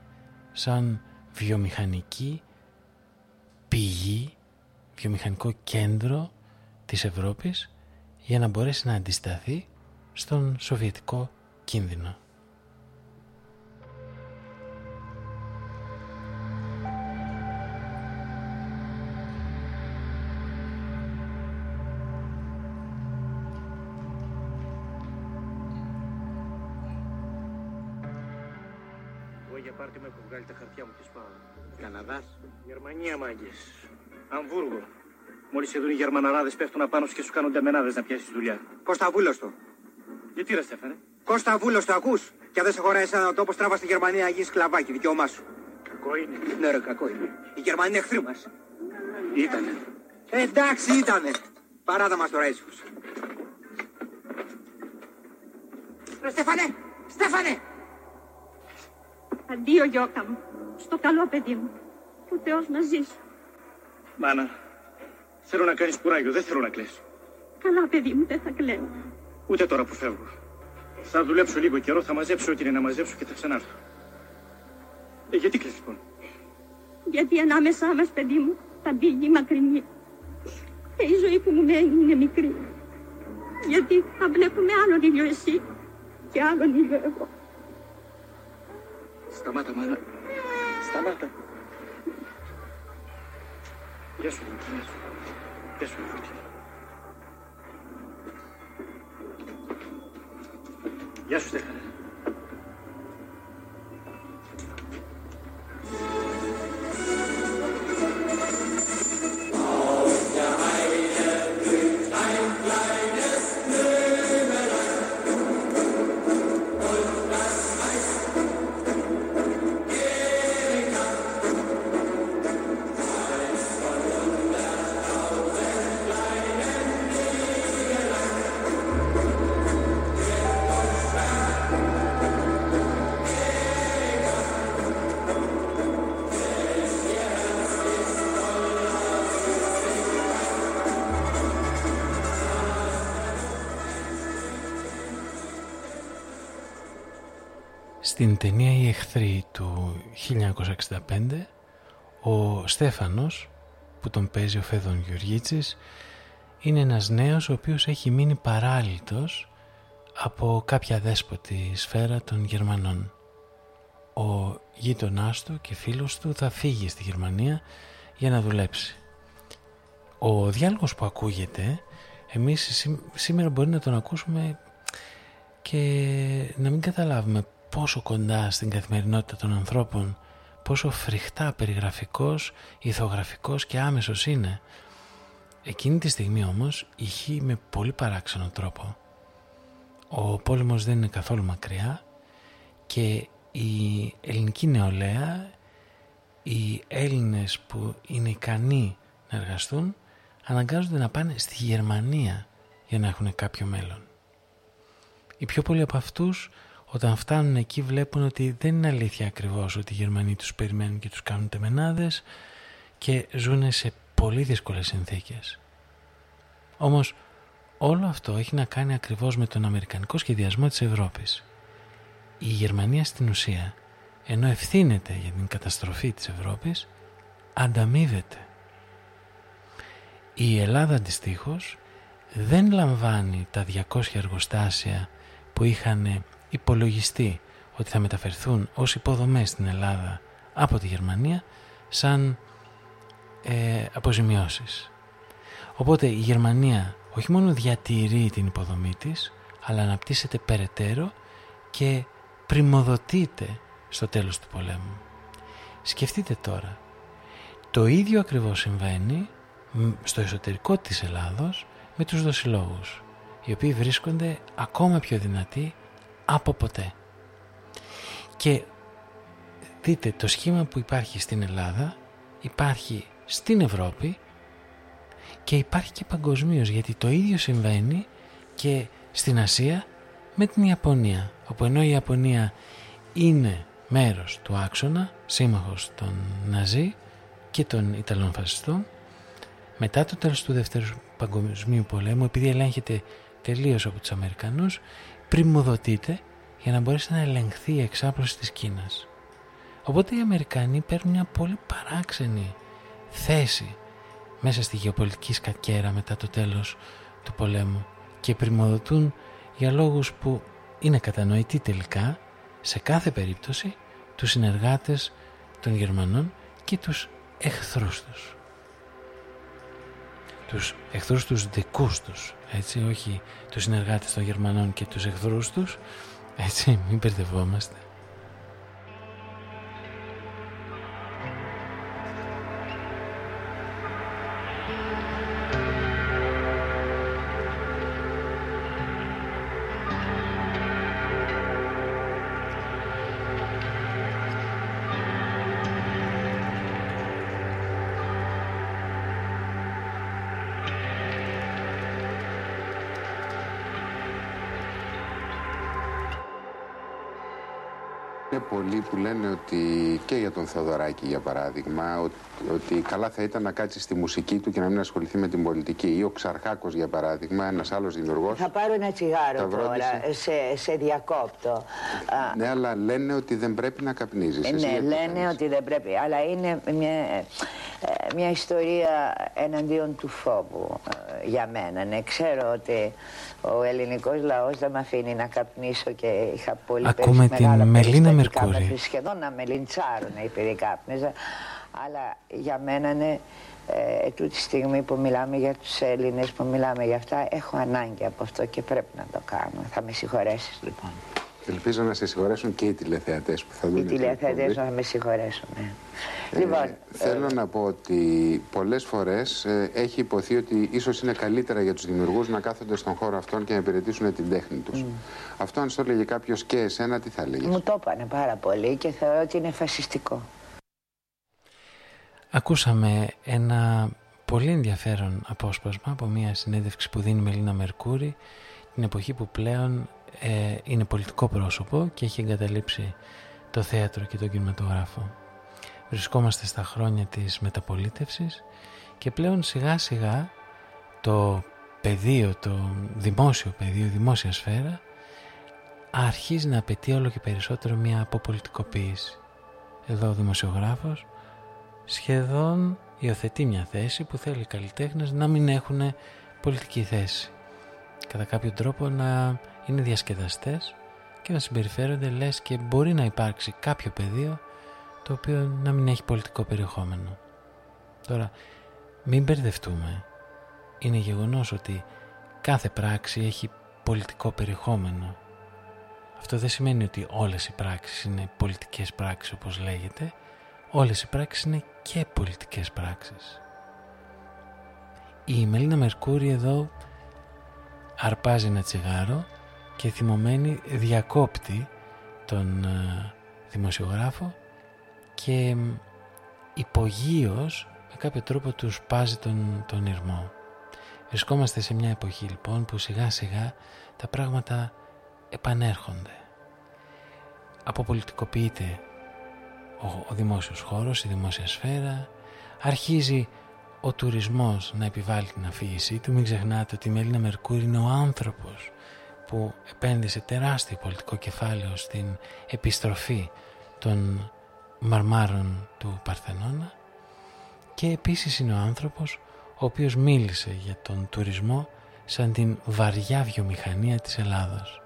σαν βιομηχανική πηγή, βιομηχανικό κέντρο της Ευρώπης για να μπορέσει να αντισταθεί στον σοβιετικό κίνδυνο. Μόλις σε δουν οι Γερμαναράδες πέφτουν απάνω σου και σου κάνουν τεμενάδες να πιάσεις δουλειά. Κώστα Βούλωστο. Γιατί ρε Στέφανε; Κώστα Βούλωστο, ακούς; Και αν δεν σε χωράει εσένα ο τόπος τράβα στη Γερμανία γίνει σκλαβάκι, δικαίωμά σου. Κακό είναι. Ναι, ρε, κακό είναι. Οι Γερμανοί είναι εχθροί μας. Ήτανε. Ε, εντάξει, ήτανε. Παράτα μας τώρα ήσυχος. Ρε Στέφανε, Στέφανε! Αντίο, Γιώκα μου. Στο καλό παιδί μου. Ο Θεός να ζήσει. Μάνα, θέλω να κάνεις κουράγιο, δεν θέλω να κλαις. Καλά, παιδί μου, δεν θα κλαίω. Ούτε τώρα που φεύγω. Θα δουλέψω λίγο καιρό, θα μαζέψω ό,τι είναι να μαζέψω και θα ξανάρθω. Ε, γιατί κλαις λοιπόν; Γιατί ανάμεσά μας, παιδί μου, θα μπει η γη μακρινή. Και η ζωή που μου μένει είναι μικρή. Γιατί θα βλέπουμε άλλον ήλιο εσύ και άλλον ήλιο εγώ. Σταμάτα, μάνα. Σταμάτα. Resulullah. Resulullah. Yaşlı. Στην ταινία «Οι εχθροί» του 1965 ο Στέφανος που τον παίζει ο Φέδων Γεωργίτσης είναι ένας νέος ο οποίος έχει μείνει παράλυτος από κάποια δέσποτη σφαίρα των Γερμανών. Ο γείτονάς του και φίλος του θα φύγει στη Γερμανία για να δουλέψει. Ο διάλογος που ακούγεται εμείς σήμερα μπορεί να τον ακούσουμε και να μην καταλάβουμε πόσο κοντά στην καθημερινότητα των ανθρώπων, πόσο φρικτά περιγραφικός, ηθογραφικός και άμεσος είναι. Εκείνη τη στιγμή όμως ηχεί με πολύ παράξενο τρόπο. Ο πόλεμος δεν είναι καθόλου μακριά και η ελληνική νεολαία, οι Έλληνες που είναι ικανοί να εργαστούν, αναγκάζονται να πάνε στη Γερμανία για να έχουν κάποιο μέλλον. Οι πιο πολλοί από αυτούς όταν φτάνουν εκεί βλέπουν ότι δεν είναι αλήθεια ακριβώς ότι οι Γερμανοί τους περιμένουν και τους κάνουν τεμενάδες και ζουν σε πολύ δύσκολες συνθήκες. Όμως όλο αυτό έχει να κάνει ακριβώς με τον αμερικανικό σχεδιασμό της Ευρώπης. Η Γερμανία στην ουσία, ενώ ευθύνεται για την καταστροφή της Ευρώπης, ανταμείβεται. Η Ελλάδα αντιστοίχως δεν λαμβάνει τα 200 εργοστάσια που είχαν υπολογιστεί ότι θα μεταφερθούν ως υποδομές στην Ελλάδα από τη Γερμανία σαν ε, αποζημιώσεις. Οπότε η Γερμανία όχι μόνο διατηρεί την υποδομή της, αλλά αναπτύσσεται περαιτέρω και πρημοδοτείται στο τέλος του πολέμου. Σκεφτείτε τώρα, το ίδιο ακριβώς συμβαίνει στο εσωτερικό της Ελλάδος με τους δοσιλόγους, οι οποίοι βρίσκονται ακόμα πιο δυνατοί από ποτέ. Και δείτε το σχήμα που υπάρχει στην Ελλάδα υπάρχει στην Ευρώπη και υπάρχει και παγκοσμίως γιατί το ίδιο συμβαίνει και στην Ασία με την Ιαπωνία όπου ενώ η Ιαπωνία είναι μέρος του άξονα σύμμαχος των Ναζί και των Ιταλών φασιστών μετά το τέλος του Δεύτερου Παγκοσμίου Πολέμου επειδή ελέγχεται τελείως από τους Αμερικανούς πρημοδοτείται για να μπορέσει να ελεγχθεί η εξάπλωση της Κίνας. Οπότε οι Αμερικανοί παίρνουν μια πολύ παράξενη θέση μέσα στη γεωπολιτική σκακέρα μετά το τέλος του πολέμου και πρημοδοτούν για λόγους που είναι κατανοητοί τελικά σε κάθε περίπτωση τους συνεργάτες των Γερμανών και τους εχθρούς τους. Τους εχθρούς τους δικούς τους έτσι, όχι τους συνεργάτες των Γερμανών και τους εχθρούς τους, έτσι, μην μπερδευόμαστε. Ότι και για τον Θεοδωράκη για παράδειγμα ότι, ότι καλά θα ήταν να κάτσει στη μουσική του και να μην ασχοληθεί με την πολιτική ή ο Ξαρχάκος για παράδειγμα ένας άλλος δημιουργός Θα πάρω ένα τσιγάρο Τα τώρα, βρόντισε. σε, σε διακόπτω. Α, Ναι αλλά λένε ότι δεν πρέπει να καπνίζεις Ε, Εσύ ναι, γιατί το λένε ότι δεν πρέπει, αλλά είναι μια, ε, μια ιστορία εναντίον του φόβου ε, για μένα. Ναι, ξέρω ότι ο ελληνικός λαός δεν με αφήνει να καπνίσω και είχα πολύ Ακούμε περισ- την μεγάλα Μελίνα περιστατικά Μερκούρη. μέχρι σχεδόν να με λιντσάρουν επειδή κάπνιζα. Αλλά για μένα είναι ε, τούτη στιγμή που μιλάμε για τους Έλληνες, που μιλάμε για αυτά, έχω ανάγκη από αυτό και πρέπει να το κάνω. Θα με συγχωρέσεις λοιπόν. Ελπίζω να σε συγχωρέσουν και οι τηλεθεατές που θα δουν Οι την τηλεθεατές εκπομπή. να με συγχωρέσουν. ναι. Ε, Λοιπόν, θέλω να πω ότι πολλές φορές ε, έχει υποθεί ότι ίσως είναι καλύτερα για τους δημιουργούς να κάθονται στον χώρο αυτόν και να υπηρετήσουν την τέχνη τους. Αυτό αν στο έλεγε κάποιος και εσένα, τι θα έλεγες; Μου το είπανε πάρα πολύ και θεωρώ ότι είναι φασιστικό. Ακούσαμε ένα πολύ ενδιαφέρον απόσπασμα από μια συνέντευξη που δίνει η Μελίνα Μερκούρη την εποχή που πλέον ε, είναι πολιτικό πρόσωπο και έχει εγκαταλείψει το θέατρο και τον κινηματογράφο. Βρισκόμαστε στα χρόνια της μεταπολίτευσης και πλέον σιγά σιγά το πεδίο, το δημόσιο πεδίο, η δημόσια σφαίρα αρχίζει να απαιτεί όλο και περισσότερο μια αποπολιτικοποίηση. Εδώ ο δημοσιογράφος σχεδόν υιοθετεί μια θέση που θέλει οι καλλιτέχνες να μην έχουν πολιτική θέση. Κατά κάποιο τρόπο να είναι διασκεδαστές και να συμπεριφέρονται λες και μπορεί να υπάρξει κάποιο πεδίο το οποίο να μην έχει πολιτικό περιεχόμενο. Τώρα, μην μπερδευτούμε. Είναι γεγονός ότι κάθε πράξη έχει πολιτικό περιεχόμενο. Αυτό δεν σημαίνει ότι όλες οι πράξεις είναι πολιτικές πράξεις όπως λέγεται. Όλες οι πράξεις είναι και πολιτικές πράξεις. Η Μελίνα Μερκούρη εδώ αρπάζει ένα τσιγάρο και θυμωμένη διακόπτει τον ε, δημοσιογράφο και μ, υπογείως με κάποιο τρόπο του σπάζει τον, τον ήρμο. Βρισκόμαστε σε μια εποχή λοιπόν που σιγά σιγά τα πράγματα επανέρχονται. Αποπολιτικοποιείται ο, ο δημόσιος χώρος, η δημόσια σφαίρα, αρχίζει ο τουρισμός να επιβάλλει την αφήγησή του. Μην ξεχνάτε ότι η Μελίνα Μερκούρη είναι ο άνθρωπος που επένδυσε τεράστιο πολιτικό κεφάλαιο στην επιστροφή των μαρμάρων του Παρθενώνα και επίσης είναι ο άνθρωπος ο οποίος μίλησε για τον τουρισμό σαν την βαριά βιομηχανία της Ελλάδος.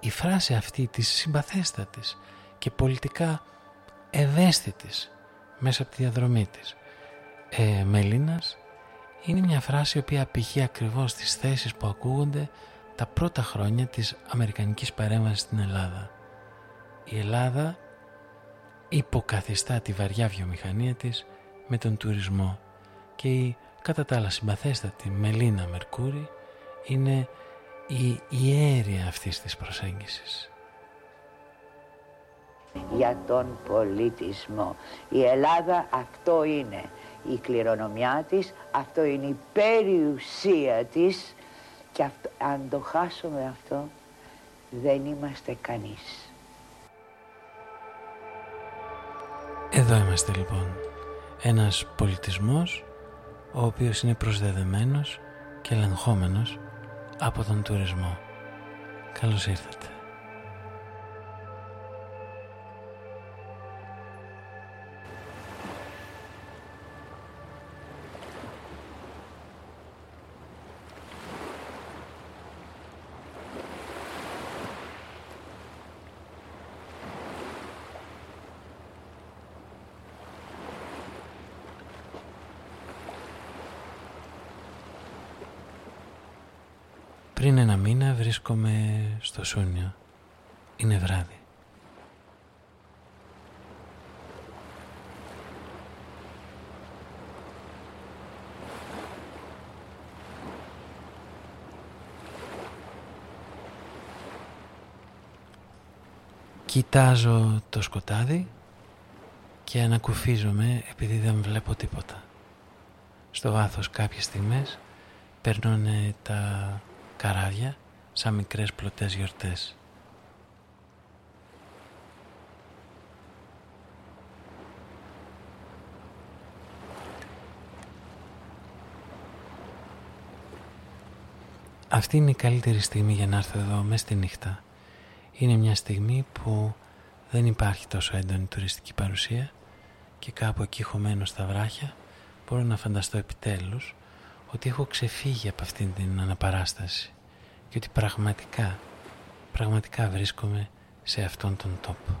Η φράση αυτή της συμπαθέστατης και πολιτικά ευαίσθητης μέσα από τη διαδρομή της ε, Μελίνας είναι μια φράση η οποία απηχεί ακριβώς τις θέσεις που ακούγονται τα πρώτα χρόνια της Αμερικανικής παρέμβασης στην Ελλάδα. Η Ελλάδα υποκαθιστά τη βαριά βιομηχανία της με τον τουρισμό και η κατά τα άλλα συμπαθέστατη Μελίνα Μερκούρη είναι η ιέρια αυτής της προσέγγισης. για τον πολιτισμό. Η Ελλάδα αυτό είναι η κληρονομιά της, αυτό είναι η περιουσία της και αυτό, αν το χάσουμε αυτό δεν είμαστε κανείς. Εδώ είμαστε λοιπόν. Ένας πολιτισμός ο οποίος είναι προσδεδεμένος και ελεγχόμενος από τον τουρισμό. Καλώς ήρθατε. Βρίσκομαι στο Σούνιο. Είναι βράδυ. Κοιτάζω το σκοτάδι και ανακουφίζομαι επειδή δεν βλέπω τίποτα. Στο βάθος κάποιες στιγμές περνούν τα καράβια σαν μικρές πλωτές γιορτές. Αυτή είναι η καλύτερη στιγμή για να έρθω εδώ μέσα στη νύχτα. Είναι μια στιγμή που δεν υπάρχει τόσο έντονη τουριστική παρουσία και κάπου εκεί χωμένο στα βράχια μπορώ να φανταστώ επιτέλους ότι έχω ξεφύγει από αυτήν την αναπαράσταση και ότι πραγματικά, πραγματικά βρίσκομαι σε αυτόν τον τόπο.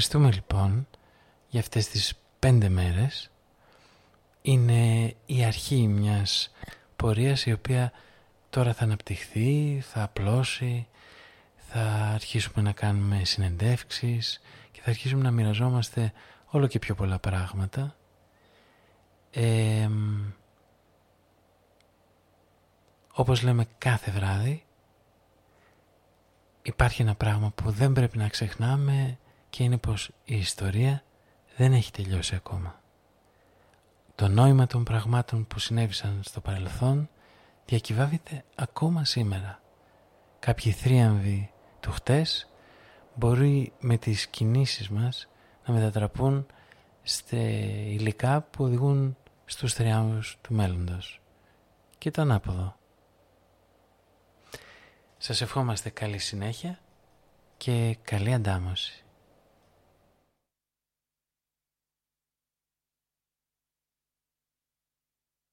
ευχαριστούμε λοιπόν για αυτές τις πέντε μέρες. Είναι η αρχή μιας πορείας η οποία τώρα θα αναπτυχθεί, θα απλώσει, θα αρχίσουμε να κάνουμε συνεντεύξεις και θα αρχίσουμε να μοιραζόμαστε όλο και πιο πολλά πράγματα. Ε, όπως λέμε κάθε βράδυ υπάρχει ένα πράγμα που δεν πρέπει να ξεχνάμε και είναι πως η ιστορία δεν έχει τελειώσει ακόμα. Το νόημα των πραγμάτων που συνέβησαν στο παρελθόν διακυβεύεται ακόμα σήμερα. Κάποιοι θρίαμβοι του χτες μπορεί με τις κινήσεις μας να μετατραπούν σε υλικά που οδηγούν στους θριάμβους του μέλλοντος. Και το ανάποδο. Σας ευχόμαστε καλή συνέχεια και καλή αντάμωση.